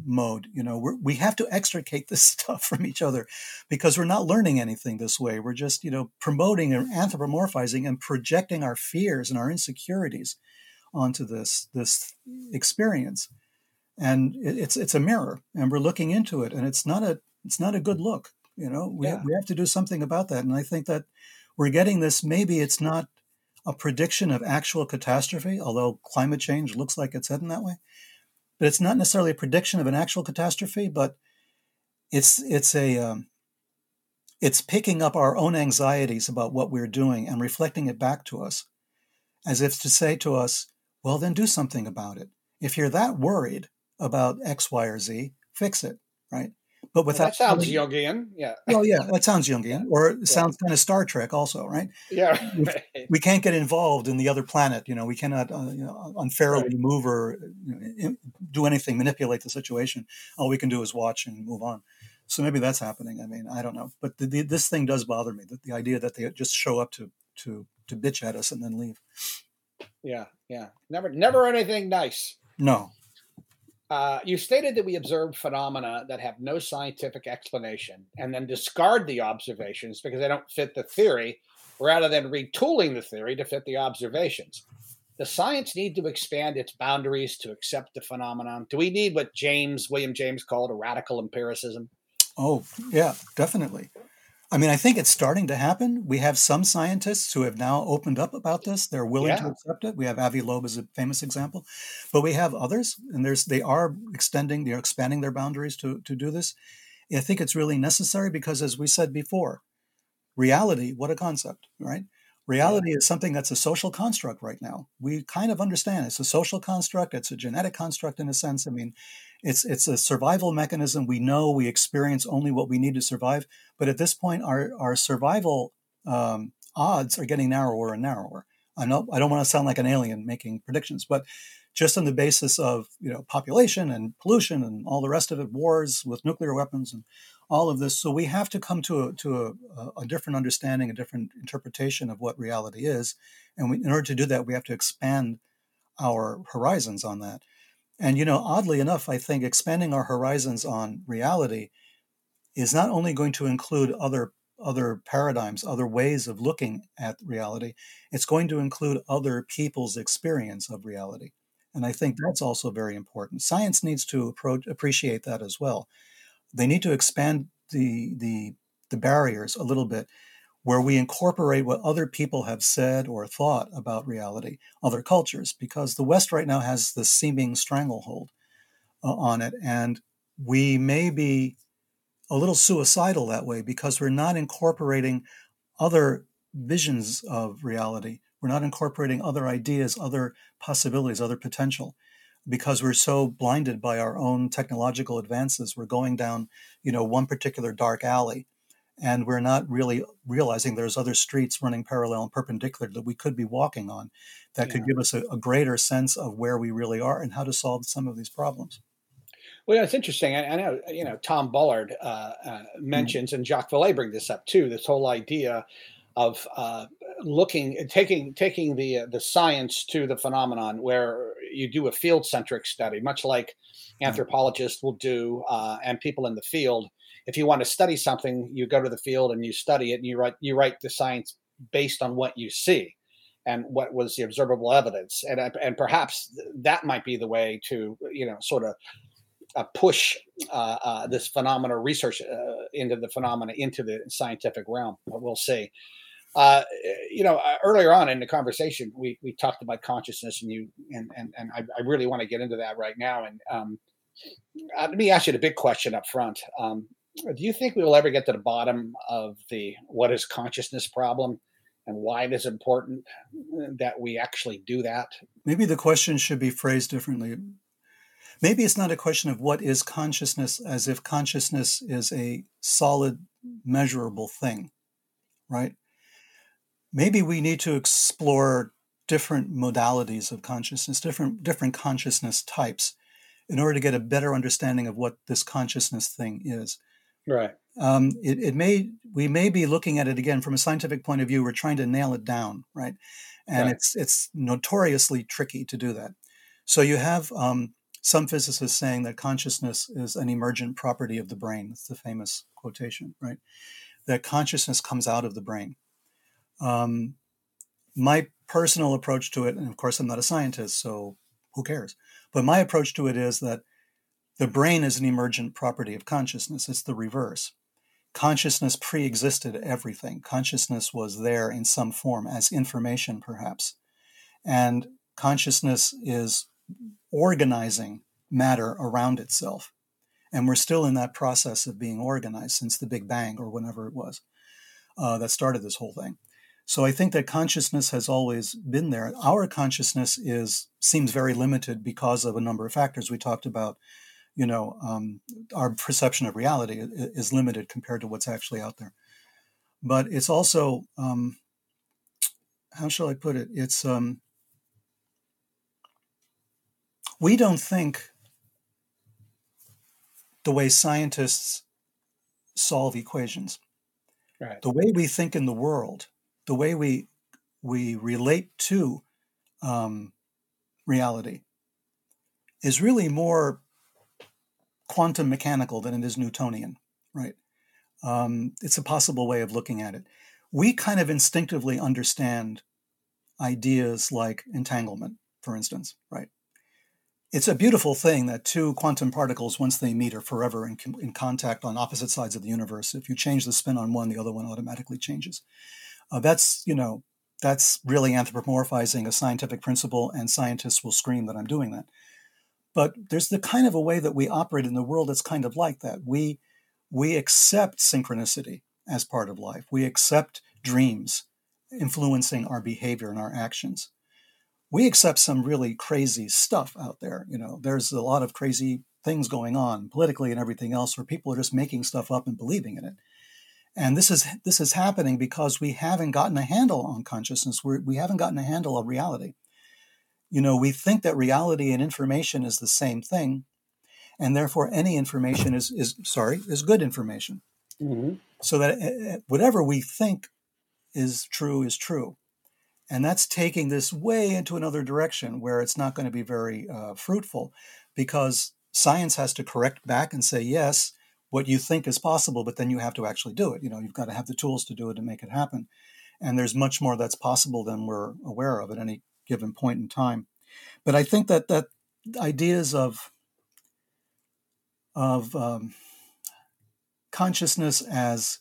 mode. You know, we we have to extricate this [LAUGHS] stuff from each other because we're not learning anything this way. We're just, you know, promoting and anthropomorphizing and projecting our fears and our insecurities onto this this experience. And it's it's a mirror, and we're looking into it, and it's not a it's not a good look. You know, we yeah. we have to do something about that. And I think that we're getting this. Maybe it's not a prediction of actual catastrophe, although climate change looks like it's heading that way but it's not necessarily a prediction of an actual catastrophe, but it's it's a um, it's picking up our own anxieties about what we're doing and reflecting it back to us, as if to say to us, "Well, then do something about it. If you're that worried about X, Y, or Z, fix it." Right? But without that sounds Jungian, yeah. Well, yeah, that sounds Jungian, or it yeah. sounds kind of Star Trek, also, right? Yeah, [LAUGHS] right. We can't get involved in the other planet. You know, we cannot uh, you know, unfairly right. move or you know, do anything, manipulate the situation. All we can do is watch and move on. So maybe that's happening. I mean, I don't know, but the, the, this thing does bother me. That the idea that they just show up to to to bitch at us and then leave. Yeah, yeah. Never, never anything nice. No, uh, you stated that we observe phenomena that have no scientific explanation and then discard the observations because they don't fit the theory, rather than retooling the theory to fit the observations. Does science need to expand its boundaries to accept the phenomenon? Do we need what James, William James, called a radical empiricism? Oh, yeah, definitely. I mean, I think it's starting to happen. We have some scientists who have now opened up about this. They're willing yeah. to accept it. We have Avi Loeb as a famous example, but we have others, and there's they are extending, they're expanding their boundaries to to do this. I think it's really necessary because, as we said before, reality, what a concept, right? Reality yeah. is something that's a social construct right now. We kind of understand it's a social construct, it's a genetic construct in a sense. I mean, it's it's a survival mechanism. We know we experience only what we need to survive, but at this point, our our survival um, odds are getting narrower and narrower. I know I don't want to sound like an alien making predictions, but just on the basis of you know population and pollution and all the rest of it, wars with nuclear weapons and all of this. So we have to come to a, to a, a different understanding, a different interpretation of what reality is. And we, in order to do that, we have to expand our horizons on that. And, you know, oddly enough, I think expanding our horizons on reality is not only going to include other other paradigms, other ways of looking at reality, it's going to include other people's experience of reality. And I think that's also very important. Science needs to approach, appreciate that as well they need to expand the the the barriers a little bit where we incorporate what other people have said or thought about reality, other cultures, because the West right now has this seeming stranglehold uh, on it. And we may be a little suicidal that way because we're not incorporating other visions of reality. We're not incorporating other ideas, other possibilities, other potential because we're so blinded by our own technological advances we're going down you know one particular dark alley and we're not really realizing there's other streets running parallel and perpendicular that we could be walking on that yeah. could give us a, a, greater sense of where we really are and how to solve some of these problems well it's interesting i, I know you know tom bullard uh, uh, mm-hmm. mentions mm-hmm. and jacques vallée bring this up too this whole idea of uh, looking taking taking the uh, the science to the phenomenon where you do a field centric study much like anthropologists will do uh, and people in the field if you want to study something you go to the field and you study it and you write you write the science based on what you see and what was the observable evidence and and perhaps that might be the way to you know sort of uh, push uh, uh, this phenomena research uh, into the phenomena into the scientific realm but we'll see uh, you know, uh, earlier on in the conversation, we we talked about consciousness, and you and and and I, I really want to get into that right now. And um, uh, let me ask you the big question up front. Um, do you think we will ever get to the bottom of the what is consciousness problem, and why it is important uh, that we actually do that? Maybe the question should be phrased differently. Maybe it's not a question of what is consciousness, as if consciousness is a solid, measurable thing, right? maybe we need to explore different modalities of consciousness, different different consciousness types, in order to get a better understanding of what this consciousness thing is. Right. Um, it, it may we may be looking at it again from a scientific point of view. We're trying to nail it down, right? And right. it's it's notoriously tricky to do that. So you have um, some physicists saying that consciousness is an emergent property of the brain. That's the famous quotation, right? That consciousness comes out of the brain. Um, my personal approach to it, and of course, I'm not a scientist, so who cares? But my approach to it is that the brain is an emergent property of consciousness. It's the reverse. Consciousness pre existed everything. Consciousness was there in some form as information, perhaps. And consciousness is organizing matter around itself. And we're still in that process of being organized since the Big Bang or whenever it was uh, that started this whole thing. So I think that consciousness has always been there. Our consciousness is seems very limited because of a number of factors we talked about. You know, um, our perception of reality is limited compared to what's actually out there. But it's also, um, how shall I put it? It's um, we don't think the way scientists solve equations. Right. The way we think in the world the way we we relate to um, reality is really more quantum mechanical than it is Newtonian, right? Um, it's a possible way of looking at it. We kind of instinctively understand ideas like entanglement, for instance, right? It's a beautiful thing that two quantum particles, once they meet, are forever in, in contact on opposite sides of the universe. If you change the spin on one, the other one automatically changes. Uh, that's, you know, that's really anthropomorphizing a scientific principle, and scientists will scream that I'm doing that. But there's the kind of a way that we operate in the world that's kind of like that. We we accept synchronicity as part of life. We accept dreams influencing our behavior and our actions. We accept some really crazy stuff out there. You know, there's a lot of crazy things going on politically and everything else where people are just making stuff up and believing in it. And this is this is happening because we haven't gotten a handle on consciousness. We're, we haven't gotten a handle on reality. You know, we think that reality and information is the same thing, and therefore any information is is sorry is good information. Mm-hmm. So that eh, eh, whatever we think is true is true, and that's taking this way into another direction where it's not going to be very uh, fruitful, because science has to correct back and say yes what you think is possible, but then you have to actually do it. You know, you've got to have the tools to do it and make it happen. And there's much more that's possible than we're aware of at any given point in time. But I think that that ideas of of um, consciousness as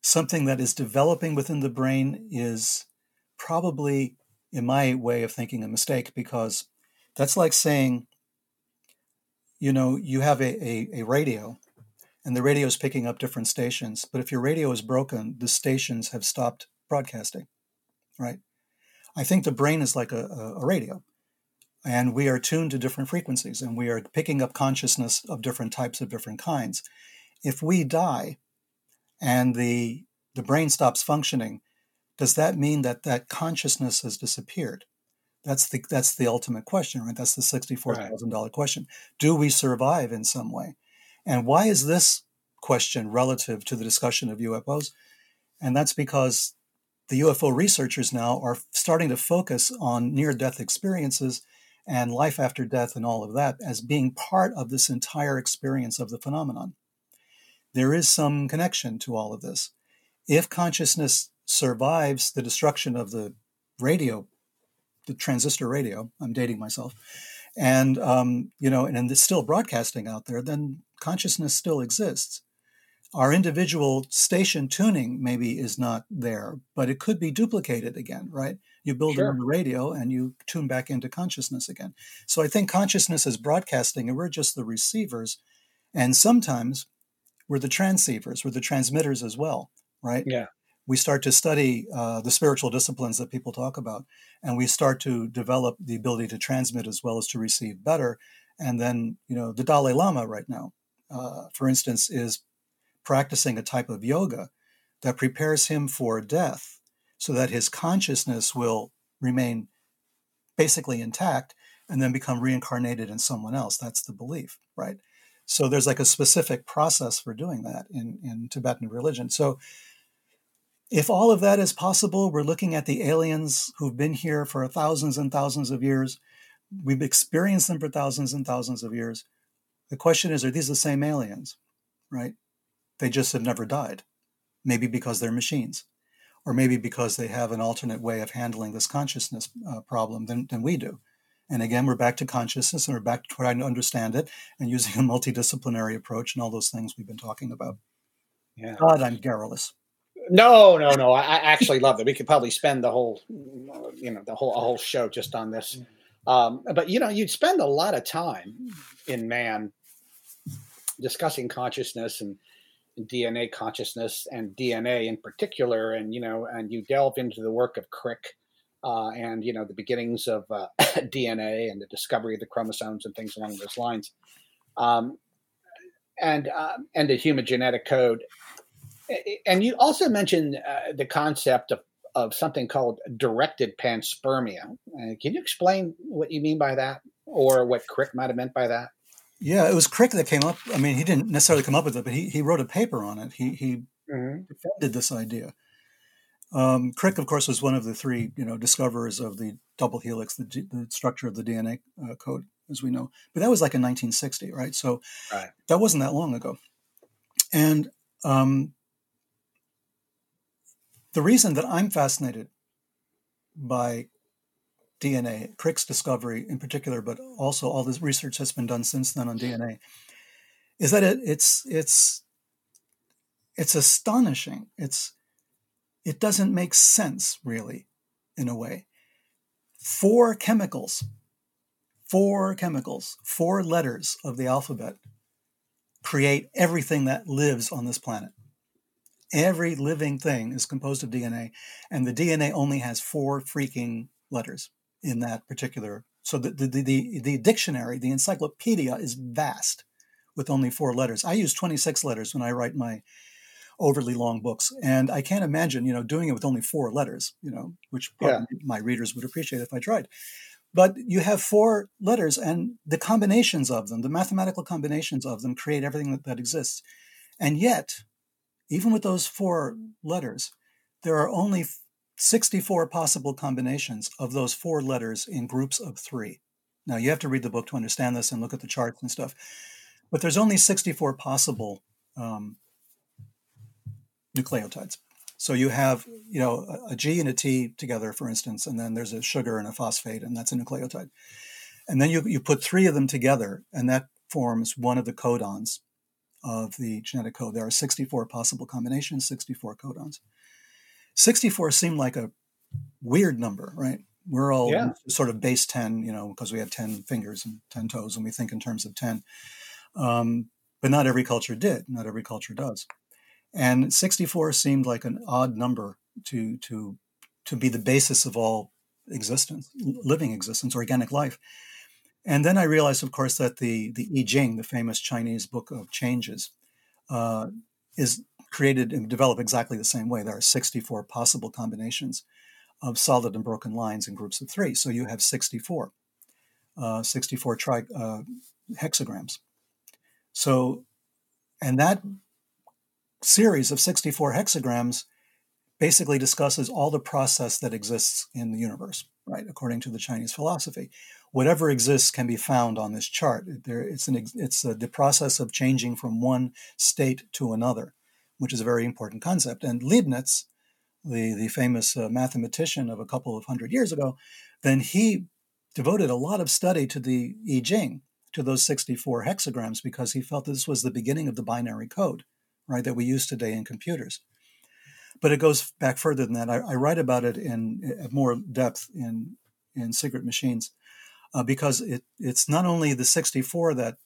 something that is developing within the brain is probably, in my way of thinking, a mistake because that's like saying, you know, you have a, a, a radio and the radio is picking up different stations. But if your radio is broken, the stations have stopped broadcasting, right? I think the brain is like a, a, radio, and we are tuned to different frequencies, and we are picking up consciousness of different types of different kinds. If we die, and the the brain stops functioning, does that mean that that consciousness has disappeared? That's the that's the ultimate question, right? That's the sixty-four thousand dollar question. Do we survive in some way? And why is this question relative to the discussion of UFOs? And that's because the UFO researchers now are starting to focus on near death experiences and life after death and all of that as being part of this entire experience of the phenomenon. There is some connection to all of this. If consciousness survives the destruction of the radio, the transistor radio, I'm dating myself, and um, you know, and, and it's still broadcasting out there, then consciousness still exists. Our individual station tuning maybe is not there, but it could be duplicated again, right? You build sure. it on the radio and you tune back into consciousness again. So I think consciousness is broadcasting and we're just the receivers. And sometimes we're the transceivers, we're the transmitters as well, right? Yeah. We start to study uh, the spiritual disciplines that people talk about, and we start to develop the ability to transmit as well as to receive better. And then, you know, the Dalai Lama right now, uh, for instance, is practicing a type of yoga that prepares him for death so that his consciousness will remain basically intact and then become reincarnated in someone else. That's the belief, right? So there's like a specific process for doing that in, in Tibetan religion. So if all of that is possible, we're looking at the aliens who've been here for thousands and thousands of years. We've experienced them for thousands and thousands of years. The question is, are these the same aliens, right? They just have never died. Maybe because they're machines, or maybe because they have an alternate way of handling this consciousness uh, problem than, than we do. And again, we're back to consciousness and we're back to trying to understand it and using a multidisciplinary approach and all those things we've been talking about. Yeah. God, I'm garrulous. No, no, no. I, actually love it. We could probably spend the whole, you know, the whole a whole show just on this. Um, but you know, you'd spend a lot of time in man discussing consciousness and DNA consciousness and DNA in particular, and you know, and you delve into the work of Crick uh, and you know the beginnings of uh, [COUGHS] DNA and the discovery of the chromosomes and things along those lines, um, and uh, and the human genetic code. And you also mentioned uh, the concept of of something called directed panspermia. Uh, can you explain what you mean by that, or what Crick might have meant by that? Yeah, it was Crick that came up. I mean, he didn't necessarily come up with it, but he, he wrote a paper on it. He he mm-hmm. defended this idea. Um, Crick, of course, was one of the three you know discoverers of the double helix, the, the structure of the DNA uh, code, as we know. But that was like in 1960, right? So right. that wasn't that long ago. And um, the reason that I'm fascinated by DNA, Crick's discovery in particular, but also all this research that's been done since then on DNA, is that it, it's it's it's astonishing. It's it doesn't make sense really, in a way. Four chemicals, four chemicals, four letters of the alphabet create everything that lives on this planet. Every living thing is composed of DNA, and the DNA only has four freaking letters in that particular. So the, the, the, the dictionary, the encyclopedia is vast with only four letters. I use 26 letters when I write my overly long books. And I can't imagine, you know, doing it with only four letters, you know, which yeah. my readers would appreciate if I tried. But you have four letters and the combinations of them, the mathematical combinations of them create everything that, that exists. And yet, even with those four letters, there are only 64 possible combinations of those four letters in groups of three. Now, you have to read the book to understand this and look at the charts and stuff. But there's only 64 possible um, nucleotides. So you have, you know, a G and a T together, for instance, and then there's a sugar and a phosphate, and that's a nucleotide. And then you, you put three of them together, and that forms one of the codons of the genetic code. There are 64 possible combinations, 64 codons. 64 seemed like a weird number, right? We're all yeah. sort of base 10, you know, because we have 10 fingers and 10 toes, and we think in terms of 10. Um, but not every culture did. Not every culture does. And 64 seemed like an odd number to, to, to be the basis of all existence, living existence, organic life. And then I realized, of course, that the, the I Ching, the famous Chinese book of changes, uh, is created and developed exactly the same way. There are 64 possible combinations of solid and broken lines in groups of three. So you have 64, uh, 64 tri- uh, hexagrams. So, and that series of 64 hexagrams basically discusses all the process that exists in the universe, right? According to the Chinese philosophy, whatever exists can be found on this chart. There, it's an it's a, the process of changing from one state to another, which is a very important concept. And Leibniz, the the famous uh, mathematician of a couple of hundred years ago, then he devoted a lot of study to the I Ching, to those 64 hexagrams, because he felt that this was the beginning of the binary code, right, that we use today in computers. But it goes back further than that. I, I write about it in, more depth in in Sekret Machines, uh, because it it's not only the 64 that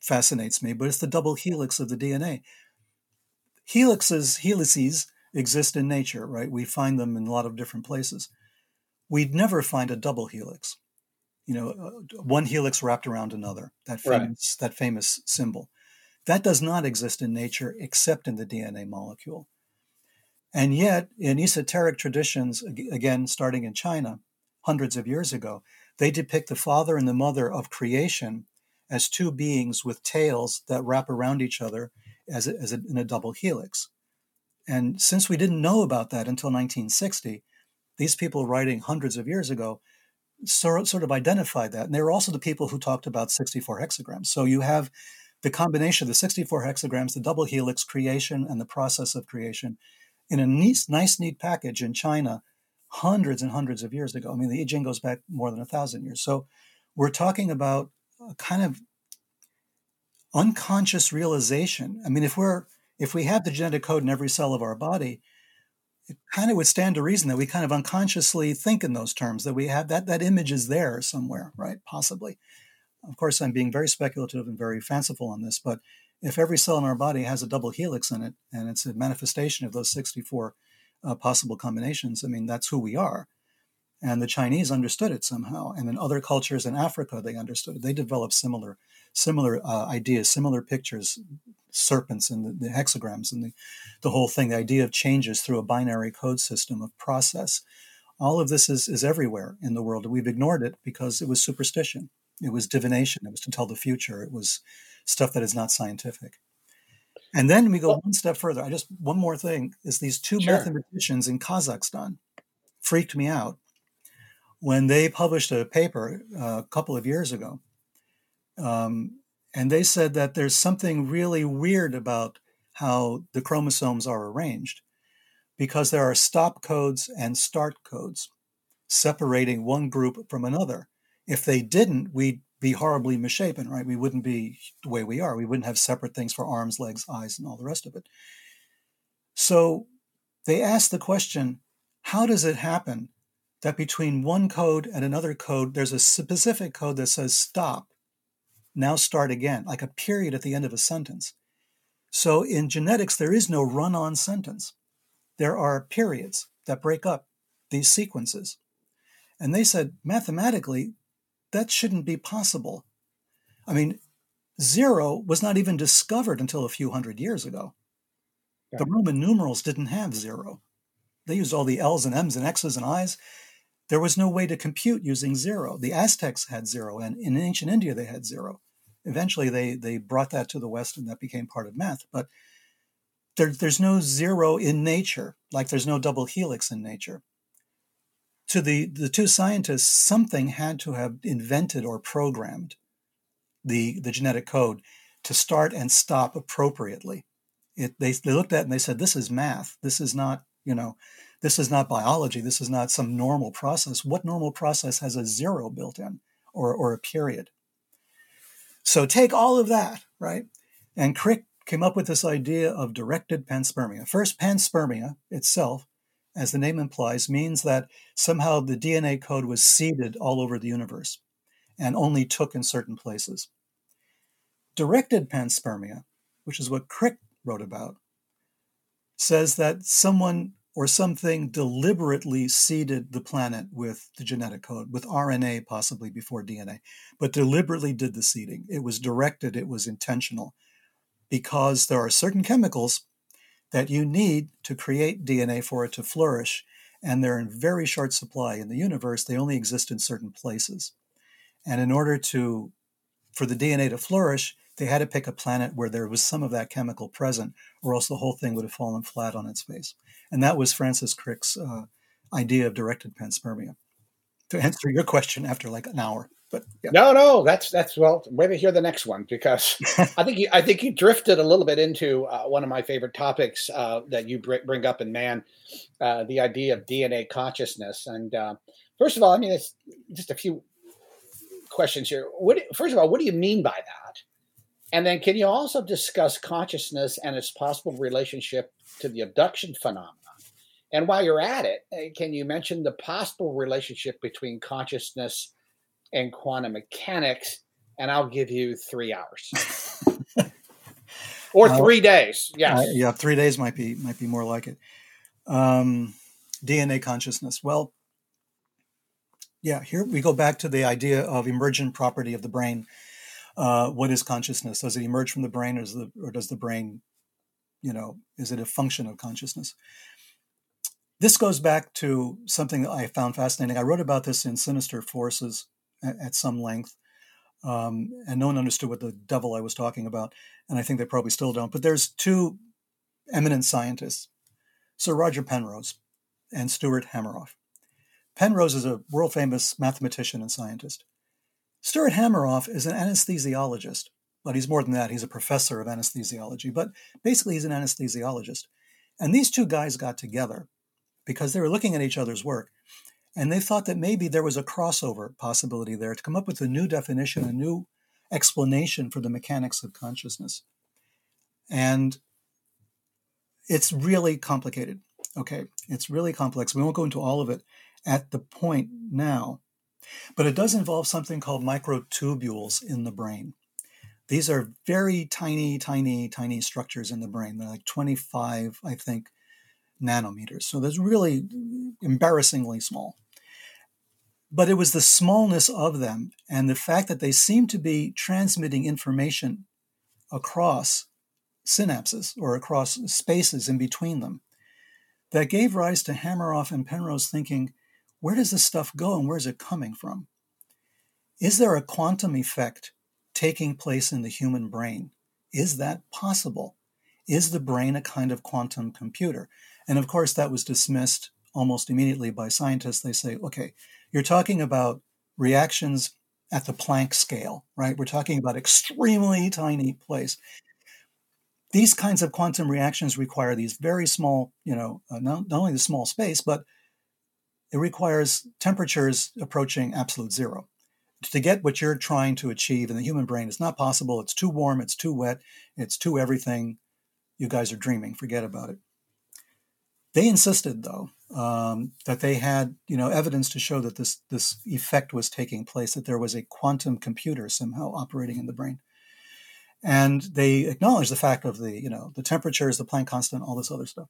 fascinates me, but it's the double helix of the DNA. Helixes, helices exist in nature, right? We find them in a lot of different places. We'd never find a double helix you know, uh, one helix wrapped around another. That famous right. that famous symbol. That does not exist in nature except in the DNA molecule. And yet, in esoteric traditions, again, starting in China, hundreds of years ago, they depict the father and the mother of creation as two beings with tails that wrap around each other as, a, as a, in a double helix. And since we didn't know about that until 1960, these people writing hundreds of years ago sort, sort of identified that. And they were also the people who talked about 64 hexagrams. So you have the combination of the 64 hexagrams, the double helix creation, and the process of creation in a nice, nice, neat package in China hundreds and hundreds of years ago. I mean, the I Ching goes back more than a thousand years. So we're talking about a kind of unconscious realization. I mean, if we're if we have the genetic code in every cell of our body, it kind of would stand to reason that we kind of unconsciously think in those terms that we have that that image is there somewhere right? Possibly. Of course i'm being very speculative and very fanciful on this but if every cell in our body has a double helix in it and it's a manifestation of those 64 uh, possible combinations i mean that's who we are. And the chinese understood it somehow and in other cultures in africa they understood it. They developed similar similar uh, ideas similar pictures serpents and the, the, hexagrams and the, the whole thing, the idea of changes through a binary code system of process. All of this is, is everywhere in the world. We've ignored it because it was superstition. It was divination. It was to tell the future. It was stuff that is not scientific. And then we go one step further. I just one more thing is these two sure. mathematicians in Kazakhstan freaked me out when they published a paper uh, a couple of years ago um, and they said that there's something really weird about how the chromosomes are arranged because there are stop codes and start codes separating one group from another. If they didn't, we'd be horribly misshapen, right? We wouldn't be the way we are. We wouldn't have separate things for arms, legs, eyes, and all the rest of it. So they asked the question how does it happen that between one code and another code, there's a specific code that says stop now start again, like a period at the end of a sentence. So in genetics, there is no run on sentence. There are periods that break up these sequences. And they said, mathematically, that shouldn't be possible. I mean, zero was not even discovered until a few hundred years ago. Yeah. The Roman numerals didn't have zero. They used all the L's and M's and X's and I's. There was no way to compute using zero. The Aztecs had zero, and in ancient India they had zero. Eventually, they they brought that to the West, and that became part of math. But there, there's no zero in nature, like there's no double helix in nature. To the the two scientists, something had to have invented or programmed the the genetic code to start and stop appropriately. It, they, they looked at it and they said, "This is math. This is not you know." This is not biology. This is not some normal process. What normal process has a zero built in or, or a period? So take all of that, right? And Crick came up with this idea of directed panspermia. First, panspermia itself, as the name implies, means that somehow the DNA code was seeded all over the universe and only took in certain places. Directed panspermia, which is what Crick wrote about, says that someone or something deliberately seeded the planet with the genetic code, with RNA possibly before DNA, but deliberately did the seeding. It was directed, it was intentional, because there are certain chemicals that you need to create DNA for it to flourish, and they're in very short supply in the universe. They only exist in certain places. And in order to for the DNA to flourish, They had to pick a planet where there was some of that chemical present, or else the whole thing would have fallen flat on its face. And that was Francis Crick's uh, idea of directed panspermia. To answer your question after like an hour. But yeah. no, no, that's that's well. Wait to hear the next one because [LAUGHS] I think you I think you drifted a little bit into uh, one of my favorite topics uh, that you bring up in man, uh, the idea of DNA consciousness. And uh, first of all, I mean, it's just a few questions here. What first of all, what do you mean by that? And then, can you also discuss consciousness and its possible relationship to the abduction phenomenon? And while you're at it, uh, can you mention the possible relationship between consciousness and quantum mechanics? And I'll give you three hours. [LAUGHS] or three uh, days. Yes. Uh, yeah, three days might be might be more like it. Um, DNA consciousness. Well, yeah. Here we go back to the idea of emergent property of the brain. Uh, what is consciousness? Does it emerge from the brain, or does the or does the brain, you know, is it a function of consciousness? This goes back to something that I found fascinating. I wrote about this in Sinister Forces at, at some length, um, and no one understood what the devil I was talking about, and I think they probably still don't. But there's two eminent scientists, Sir Roger Penrose and Stuart Hameroff. Penrose is a world famous mathematician and scientist. Stuart Hameroff is an anesthesiologist, but he's more than that. He's a professor of anesthesiology, but basically he's an anesthesiologist. And these two guys got together because they were looking at each other's work and they thought that maybe there was a crossover possibility there to come up with a new definition, a new explanation for the mechanics of consciousness. And it's really complicated. Okay, it's really complex. We won't go into all of it at the point now, but it does involve something called microtubules in the brain. These are very tiny, tiny, tiny structures in the brain. They're like 25, I think, nanometers. So that's really embarrassingly small. But it was the smallness of them and the fact that they seem to be transmitting information across synapses or across spaces in between them that gave rise to Hameroff and Penrose thinking, where does this stuff go and where is it coming from? Is there a quantum effect taking place in the human brain? Is that possible? Is the brain a kind of quantum computer? And of course, that was dismissed almost immediately by scientists. They say, okay, you're talking about reactions at the Planck scale, right? We're talking about extremely tiny place. These kinds of quantum reactions require these very small, you know, uh, not, not only the small space, but it requires temperatures approaching absolute zero. To get what you're trying to achieve in the human brain is not possible. It's too warm, it's too wet, it's too everything. You guys are dreaming, forget about it. They insisted, though, um, that they had you know evidence to show that this this effect was taking place, that there was a quantum computer somehow operating in the brain, and they acknowledged the fact of the you know the temperatures, the Planck constant, all this other stuff.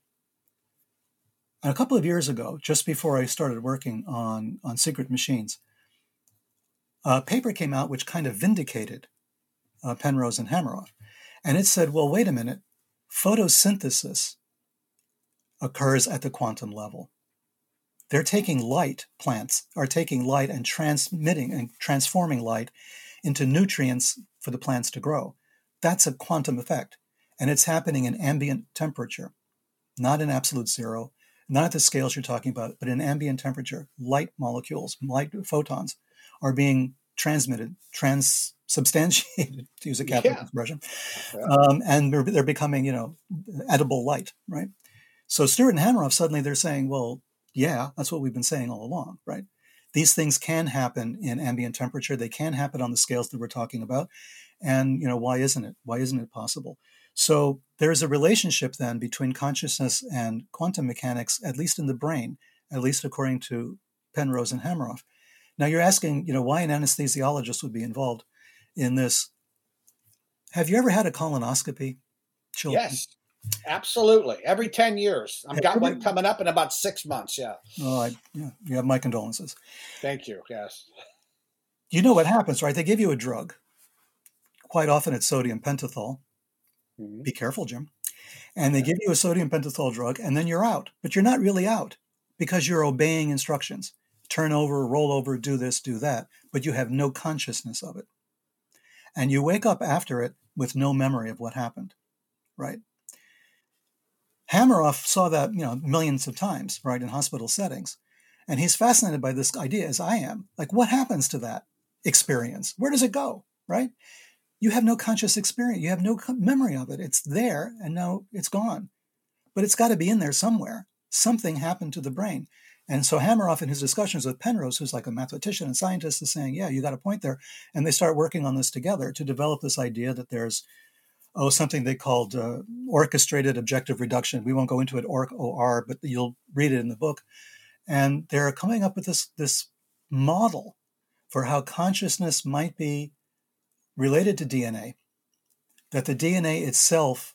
And a couple of years ago, just before I started working on on Sekret Machines, a paper came out which kind of vindicated uh, Penrose and Hameroff, and it said, well, wait a minute, photosynthesis occurs at the quantum level. They're taking light, plants are taking light and transmitting and transforming light into nutrients for the plants to grow. That's a quantum effect. And it's happening in ambient temperature, not in absolute zero, not at the scales you're talking about, but in ambient temperature. Light molecules, light photons are being transmitted, transubstantiated, [LAUGHS] to use a capital yeah. expression, um, and they're, they're becoming, you know, edible light, right? So Stuart and Hameroff suddenly they're saying, well, yeah, that's what we've been saying all along, right? These things can happen in ambient temperature. They can happen on the scales that we're talking about. And, you know, why isn't it? Why isn't it possible? So there's a relationship then between consciousness and quantum mechanics, at least in the brain, at least according to Penrose and Hameroff. Now you're asking, you know, why an anesthesiologist would be involved in this. Have you ever had a colonoscopy? Children? Yes. Absolutely. Every 10 years. I've got one coming up in about six months. Yeah. Oh, I, yeah. You have my condolences. Thank you. Yes. You know what happens, right? They give you a drug. Quite often it's sodium pentothal. Mm-hmm. Be careful, Jim. And they give you a sodium pentothal drug, and then you're out. But you're not really out because you're obeying instructions turn over, roll over, do this, do that. But you have no consciousness of it. and you wake up after it with no memory of what happened, right? Hameroff saw that you know millions of times, right, in hospital settings, and he's fascinated by this idea as I am. Like, what happens to that experience? Where does it go, right? You have no conscious experience. You have no memory of it. It's there, and now it's gone. But it's got to be in there somewhere. Something happened to the brain. And so Hameroff, in his discussions with Penrose, who's like a mathematician and scientist, is saying, "Yeah, you got a point there." And they start working on this together to develop this idea that there's oh something they called uh, orchestrated objective reduction. We won't go into it, Orch OR, but you'll read it in the book. And they're coming up with this this model for how consciousness might be related to DNA. That the DNA itself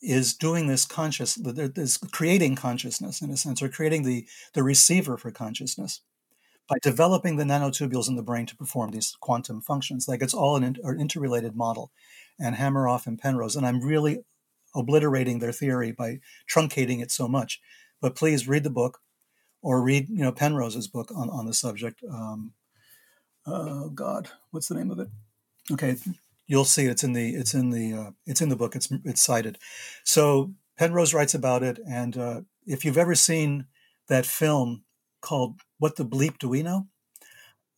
is doing this conscious, is creating consciousness in a sense, or creating the, the receiver for consciousness by developing the nanotubules in the brain to perform these quantum functions. Like it's all an, an interrelated model. And Hameroff and Penrose, and I'm really obliterating their theory by truncating it so much. But please read the book, or read you know Penrose's book on on the subject. Um, oh God, what's the name of it? Okay, you'll see it's in the it's in the uh, it's in the book. It's it's cited. So Penrose writes about it, and uh, if you've ever seen that film called "What the Bleep Do We Know,"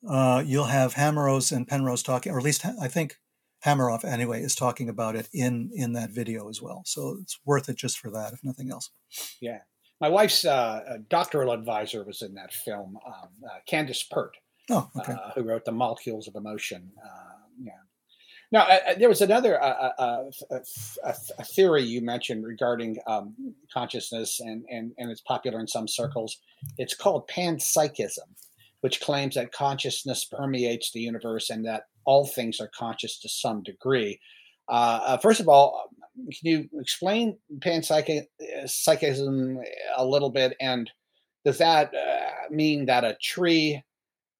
uh, you'll have Hameroff and Penrose talking, or at least I think Hameroff anyway is talking about it in in that video as well. So it's worth it just for that, if nothing else. Yeah, my wife's uh, doctoral advisor was in that film, um, uh, Candace Pert. Oh, okay. Uh, who wrote the Molecules of Emotion? Yeah, now, uh, uh, there was another uh, uh, uh a theory you mentioned regarding um, consciousness, and, and, and it's popular in some circles. It's called panpsychism, which claims that consciousness permeates the universe and that all things are conscious to some degree. Uh, first of all, can you explain panpsychism a little bit? And does that mean that a tree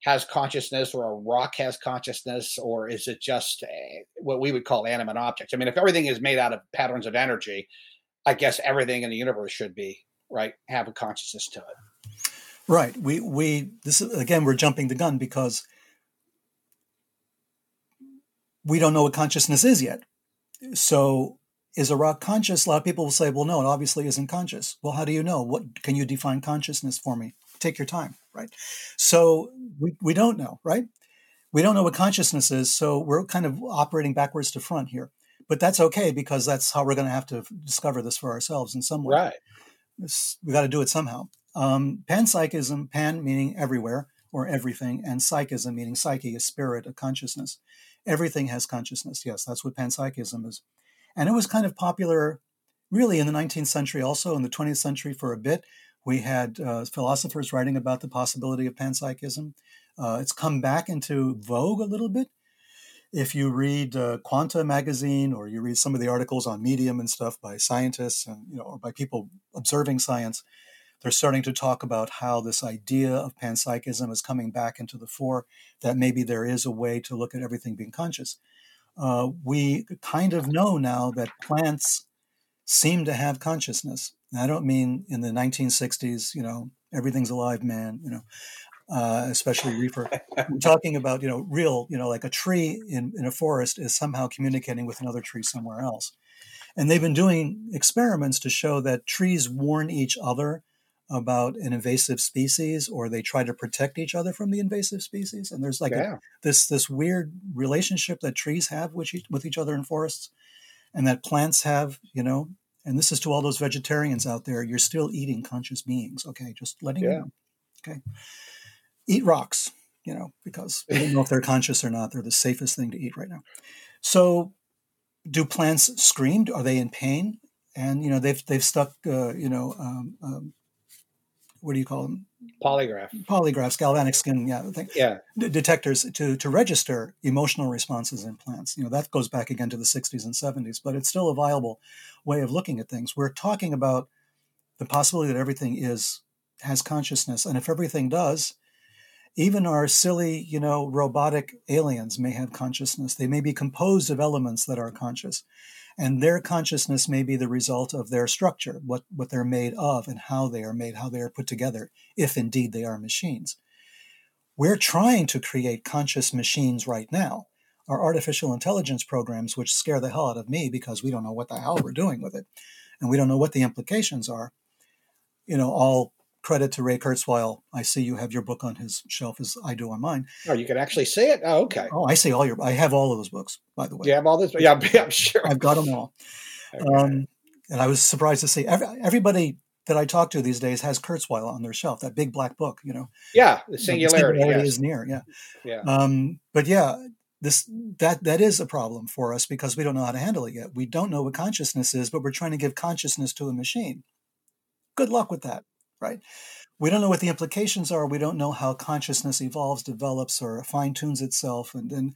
has consciousness or a rock has consciousness or is it just a, what we would call animate objects? I mean if everything is made out of patterns of energy i guess everything in the universe should be right have a consciousness to it. Right. We we this is again we're jumping the gun because we don't know what consciousness is yet. So is a rock conscious? A lot of people will say well no it obviously isn't conscious. Well how do you know? What can you define consciousness for me take your time right? So we, we don't know, right? We don't know what consciousness is, so we're kind of operating backwards to front here. But that's okay because that's how we're going to have to discover this for ourselves in some way. Right. It's, we got to do it somehow. Um, panpsychism, pan meaning everywhere or everything, and psychism meaning psyche, a spirit, a consciousness. Everything has consciousness. Yes, that's what panpsychism is. And it was kind of popular really in the 19th century, also in the 20th century for a bit. We had uh, philosophers writing about the possibility of panpsychism. Uh, it's come back into vogue a little bit. If you read uh, Quanta magazine or you read some of the articles on Medium and stuff by scientists and you know or by people observing science, they're starting to talk about how this idea of panpsychism is coming back into the fore. That maybe there is a way to look at everything being conscious. Uh, we kind of know now that plants seem to have consciousness. And I don't mean in the 1960s, you know, everything's alive, man, you know, uh, especially reefer. I'm [LAUGHS] talking about, you know, real, you know, like a tree in, in a forest is somehow communicating with another tree somewhere else. And they've been doing experiments to show that trees warn each other about an invasive species or they try to protect each other from the invasive species and there's like yeah. a, this this weird relationship that trees have with each, with each other in forests and that plants have you know and this is to all those vegetarians out there you're still eating conscious beings okay? Just letting yeah. you know okay? Eat rocks you know because we don't know if they're [LAUGHS] conscious or not. They're the safest thing to eat right now. So do plants scream? Are they in pain? And you know they've they've stuck uh, you know um, um, what do you call them? Polygraph. Polygraphs, galvanic skin, yeah, thing, yeah, d- detectors to to register emotional responses in plants. You know that goes back again to the 60s and 70s, but it's still a viable way of looking at things. We're talking about the possibility that everything is has consciousness, and if everything does, even our silly, you know, robotic aliens may have consciousness. They may be composed of elements that are conscious and their consciousness may be the result of their structure, what, what they're made of and how they are made, how they are put together, if indeed they are machines. We're trying to create conscious machines right now. Our artificial intelligence programs which scare the hell out of me because we don't know what the hell we're doing with it and we don't know what the implications are. You know, all credit to Ray Kurzweil. I see you have your book on his shelf as I do on mine. Oh, you can actually see it? Oh, okay. Oh, I see all your, I have all of those books, by the way. You have all this? Yeah, [LAUGHS] I'm sure. I've got them all. Okay. Um, and I was surprised to see every, everybody that I talk to these days has Kurzweil on their shelf, that big black book, you know. Yeah, the singularity, the singularity yes. is near. Yeah, yeah. Um, but yeah, this that that is a problem for us because we don't know how to handle it yet. We don't know what consciousness is, but we're trying to give consciousness to a machine. Good luck with that, right? We don't know what the implications are. We don't know how consciousness evolves, develops, or fine tunes itself, and then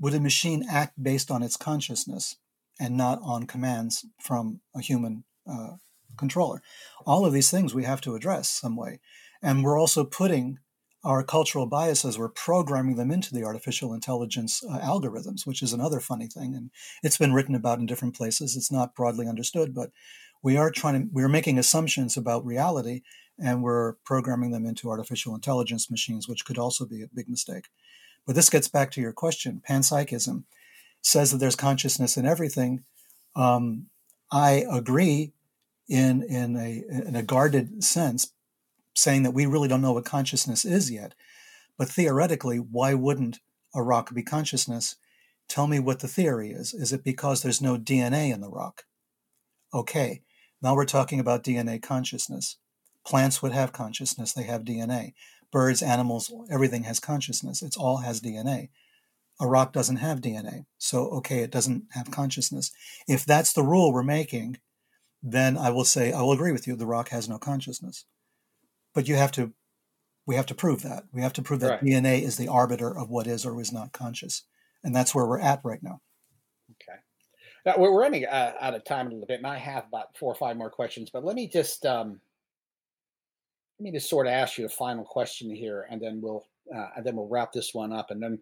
would a machine act based on its consciousness and not on commands from a human uh, controller. All of these things we have to address some way. And we're also putting our cultural biases, we're programming them into the artificial intelligence uh, algorithms, which is another funny thing. And it's been written about in different places. It's not broadly understood, but we are trying to, we're making assumptions about reality and we're programming them into artificial intelligence machines, which could also be a big mistake. But this gets back to your question. Panpsychism says that there's consciousness in everything. Um, I agree in in a in a guarded sense, saying that we really don't know what consciousness is yet. But theoretically, why wouldn't a rock be consciousness? Tell me what the theory is. Is it because there's no DNA in the rock? Okay, now we're talking about DNA consciousness. Plants would have consciousness, they have DNA. Birds, animals, everything has consciousness. It all has DNA. A rock doesn't have DNA. So, okay, it doesn't have consciousness. If that's the rule we're making, then I will say I will agree with you. The rock has no consciousness, but you have to we have to prove that we have to prove that right. DNA is the arbiter of what is or is not conscious, and that's where we're at right now. Okay, now we're running uh, out of time a little bit, and I have about four or five more questions. But let me just um, let me just sort of ask you a final question here, and then we'll uh, and then we'll wrap this one up, and then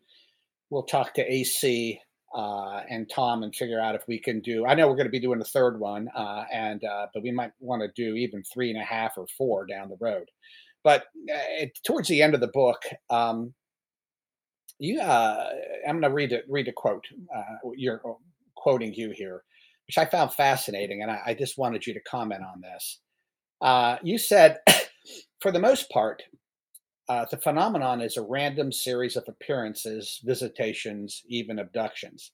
we'll talk to AC uh, and Tom and figure out if we can do. I know we're going to be doing a third one, uh, and uh, but we might want to do even three and a half or four down the road. But uh, towards the end of the book, um, you, uh, I'm going to read it. Read a quote. Uh, you're quoting you here, which I found fascinating, and I, I just wanted you to comment on this. you said, [COUGHS] for the most part, uh, the phenomenon is a random series of appearances, visitations, even abductions.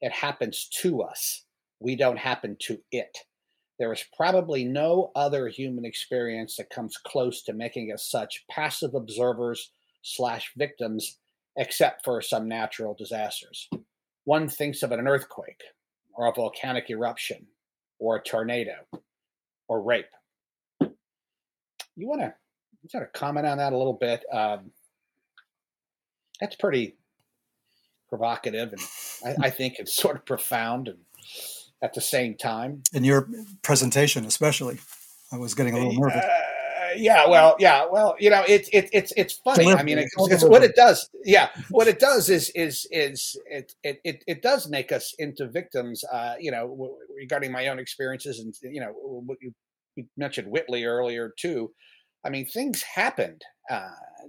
It happens to us. We don't happen to it. There is probably no other human experience that comes close to making us such passive observers slash victims, except for some natural disasters. One thinks of an earthquake, or a volcanic eruption, or a tornado, or rape. You want to sort of comment on that a little bit. Um, that's pretty provocative, and I, I, think it's [LAUGHS] sort of profound and at the same time. In your presentation, especially, I was getting a little nervous. Uh, yeah, well, yeah, well, you know, it's it, it's it's funny. I mean, it's, it's what it does. Yeah, what it does is is is it it it, it does make us into victims. Uh, you know, regarding my own experiences, and you know, you, you mentioned Whitley earlier too. I mean, things happened, uh,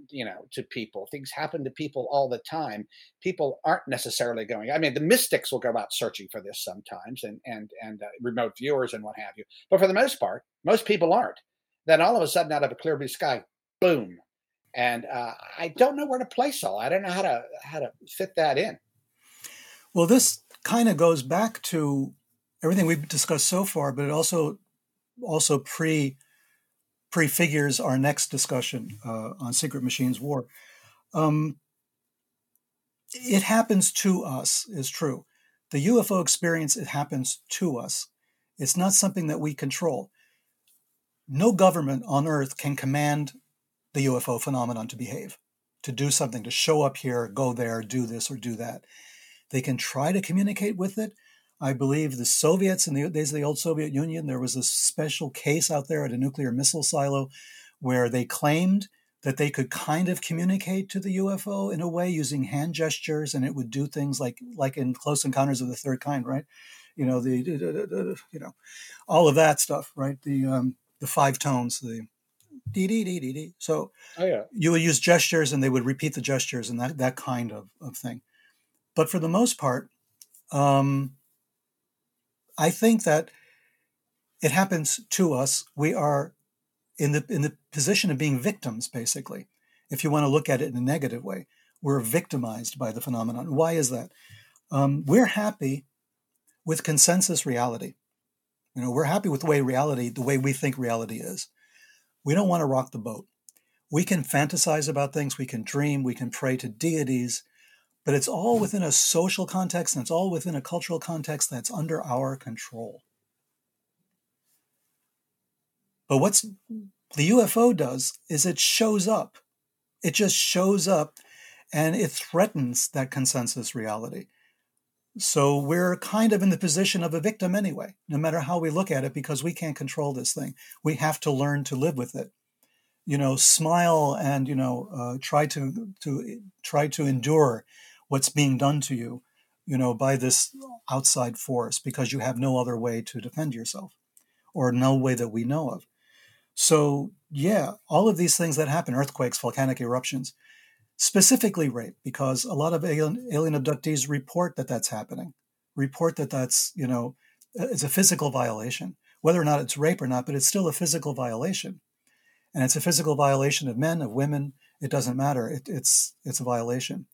you know, to people. Things happen to people all the time. People aren't necessarily going. I mean, the mystics will go out searching for this sometimes, and and and uh, remote viewers and what have you. But for the most part, most people aren't. Then all of a sudden, out of a clear blue sky, boom, and uh, I don't know where to place all. I don't know how to how to fit that in. Well, this kind of goes back to everything we've discussed so far, but it also also pre prefigures our next discussion uh, on Sekret Machines War. Um, it happens to us, is true. The UFO experience, it happens to us. It's not something that we control. No government on Earth can command the UFO phenomenon to behave, to do something, to show up here, go there, do this or do that. They can try to communicate with it, I believe the Soviets in the days of the old Soviet Union, there was a special case out there at a nuclear missile silo where they claimed that they could kind of communicate to the UFO in a way using hand gestures, and it would do things like like in Close Encounters of the Third Kind, right? You know the you know all of that stuff, right? The um, the five tones, the dee dee dee dee dee. So oh, yeah. you would use gestures, and they would repeat the gestures, and that that kind of, of thing. But for the most part, um, I think that it happens to us. We are in the in the position of being victims, basically. If you want to look at it in a negative way, we're victimized by the phenomenon. Why is that? Um, we're happy with consensus reality. You know, we're happy with the way reality, the way we think reality is. We don't want to rock the boat. We can fantasize about things, we can dream, we can pray to deities, but it's all mm-hmm. within a social context and it's all within a cultural context that's under our control. But what's the UFO does is it shows up. It just shows up and it threatens that consensus reality. So we're kind of in the position of a victim anyway, no matter how we look at it, because we can't control this thing. We have to learn to live with it. You know, smile and you know, uh, try to to try to endure what's being done to you, you know, by this outside force, because you have no other way to defend yourself, or no way that we know of. So yeah, all of these things that happen, earthquakes, volcanic eruptions, specifically rape, because a lot of alien, alien abductees report that that's happening, report that that's, you know, it's a physical violation, whether or not it's rape or not, but it's still a physical violation. And it's a physical violation of men, of women. It doesn't matter. It, it's it's a violation.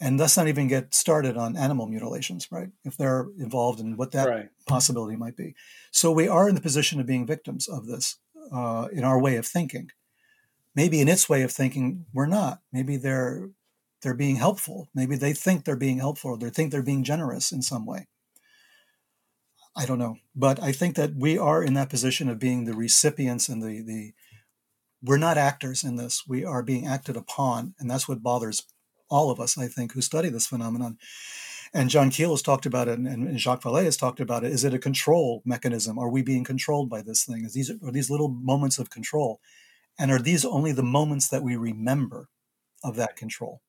And let's not even get started on animal mutilations, right? If they're involved in what that right. possibility might be. So we are in the position of being victims of this uh, in our way of thinking maybe in its way of thinking we're not maybe they're they're being helpful maybe they think they're being helpful or they think they're being generous in some way i don't know but i think that we are in that position of being the recipients and the the we're not actors in this we are being acted upon and that's what bothers all of us i think who study this phenomenon and John Keel has talked about it, and, Jacques Vallée has talked about it. Is it a control mechanism? Are we being controlled by this thing? Is these are these little moments of control? And are these only the moments that we remember of that control?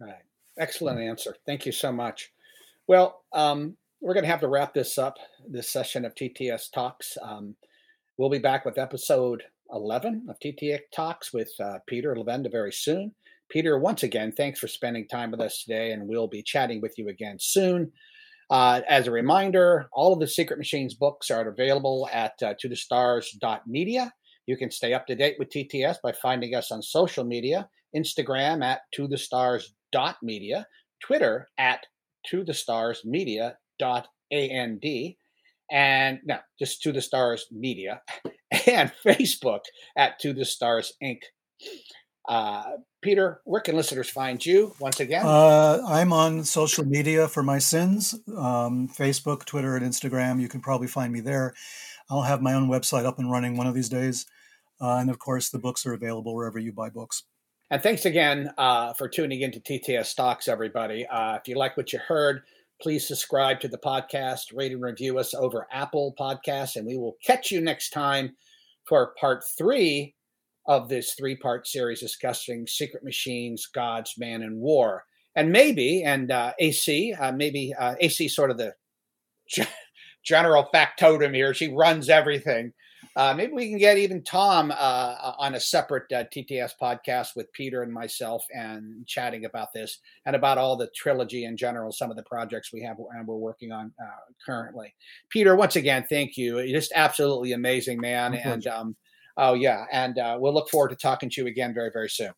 All right. Excellent answer. Thank you so much. Well, um, we're going to have to wrap this up, this session of TTS Talks. Um, we'll be back with episode 11 of TTS Talks with uh, Peter Levenda very soon. Peter, once again, thanks for spending time with us today, and we'll be chatting with you again soon. Uh, as a reminder, all of the Sekret Machines books are available at uh, to the stars.media. You can stay up to date with TTS by finding us on social media Instagram at to the stars dot media, Twitter at to the stars media dot and and no, just to the stars media, [LAUGHS] and Facebook at to the stars inc. Uh, Peter, where can listeners find you once again? Uh, I'm on social media for my sins um, Facebook, Twitter, and Instagram. You can probably find me there. I'll have my own website up and running one of these days. Uh, and of course, the books are available wherever you buy books. And thanks again uh, for tuning in to TTS Talks, everybody. Uh, if you like what you heard, please subscribe to the podcast, rate and review us over Apple Podcasts, and we will catch you next time for part three of this three part series discussing Sekret Machines, gods, man, and war. And maybe, and uh, AC, uh, maybe uh, AC sort of the [LAUGHS] general factotum here. She runs everything. Uh, maybe we can get even Tom uh, on a separate uh, TTS podcast with Peter and myself and chatting about this and about all the trilogy in general, some of the projects we have and we're working on uh, currently. Peter, once again, thank you. You're just absolutely amazing, man. And um, oh, yeah. And uh, we'll look forward to talking to you again very, very soon.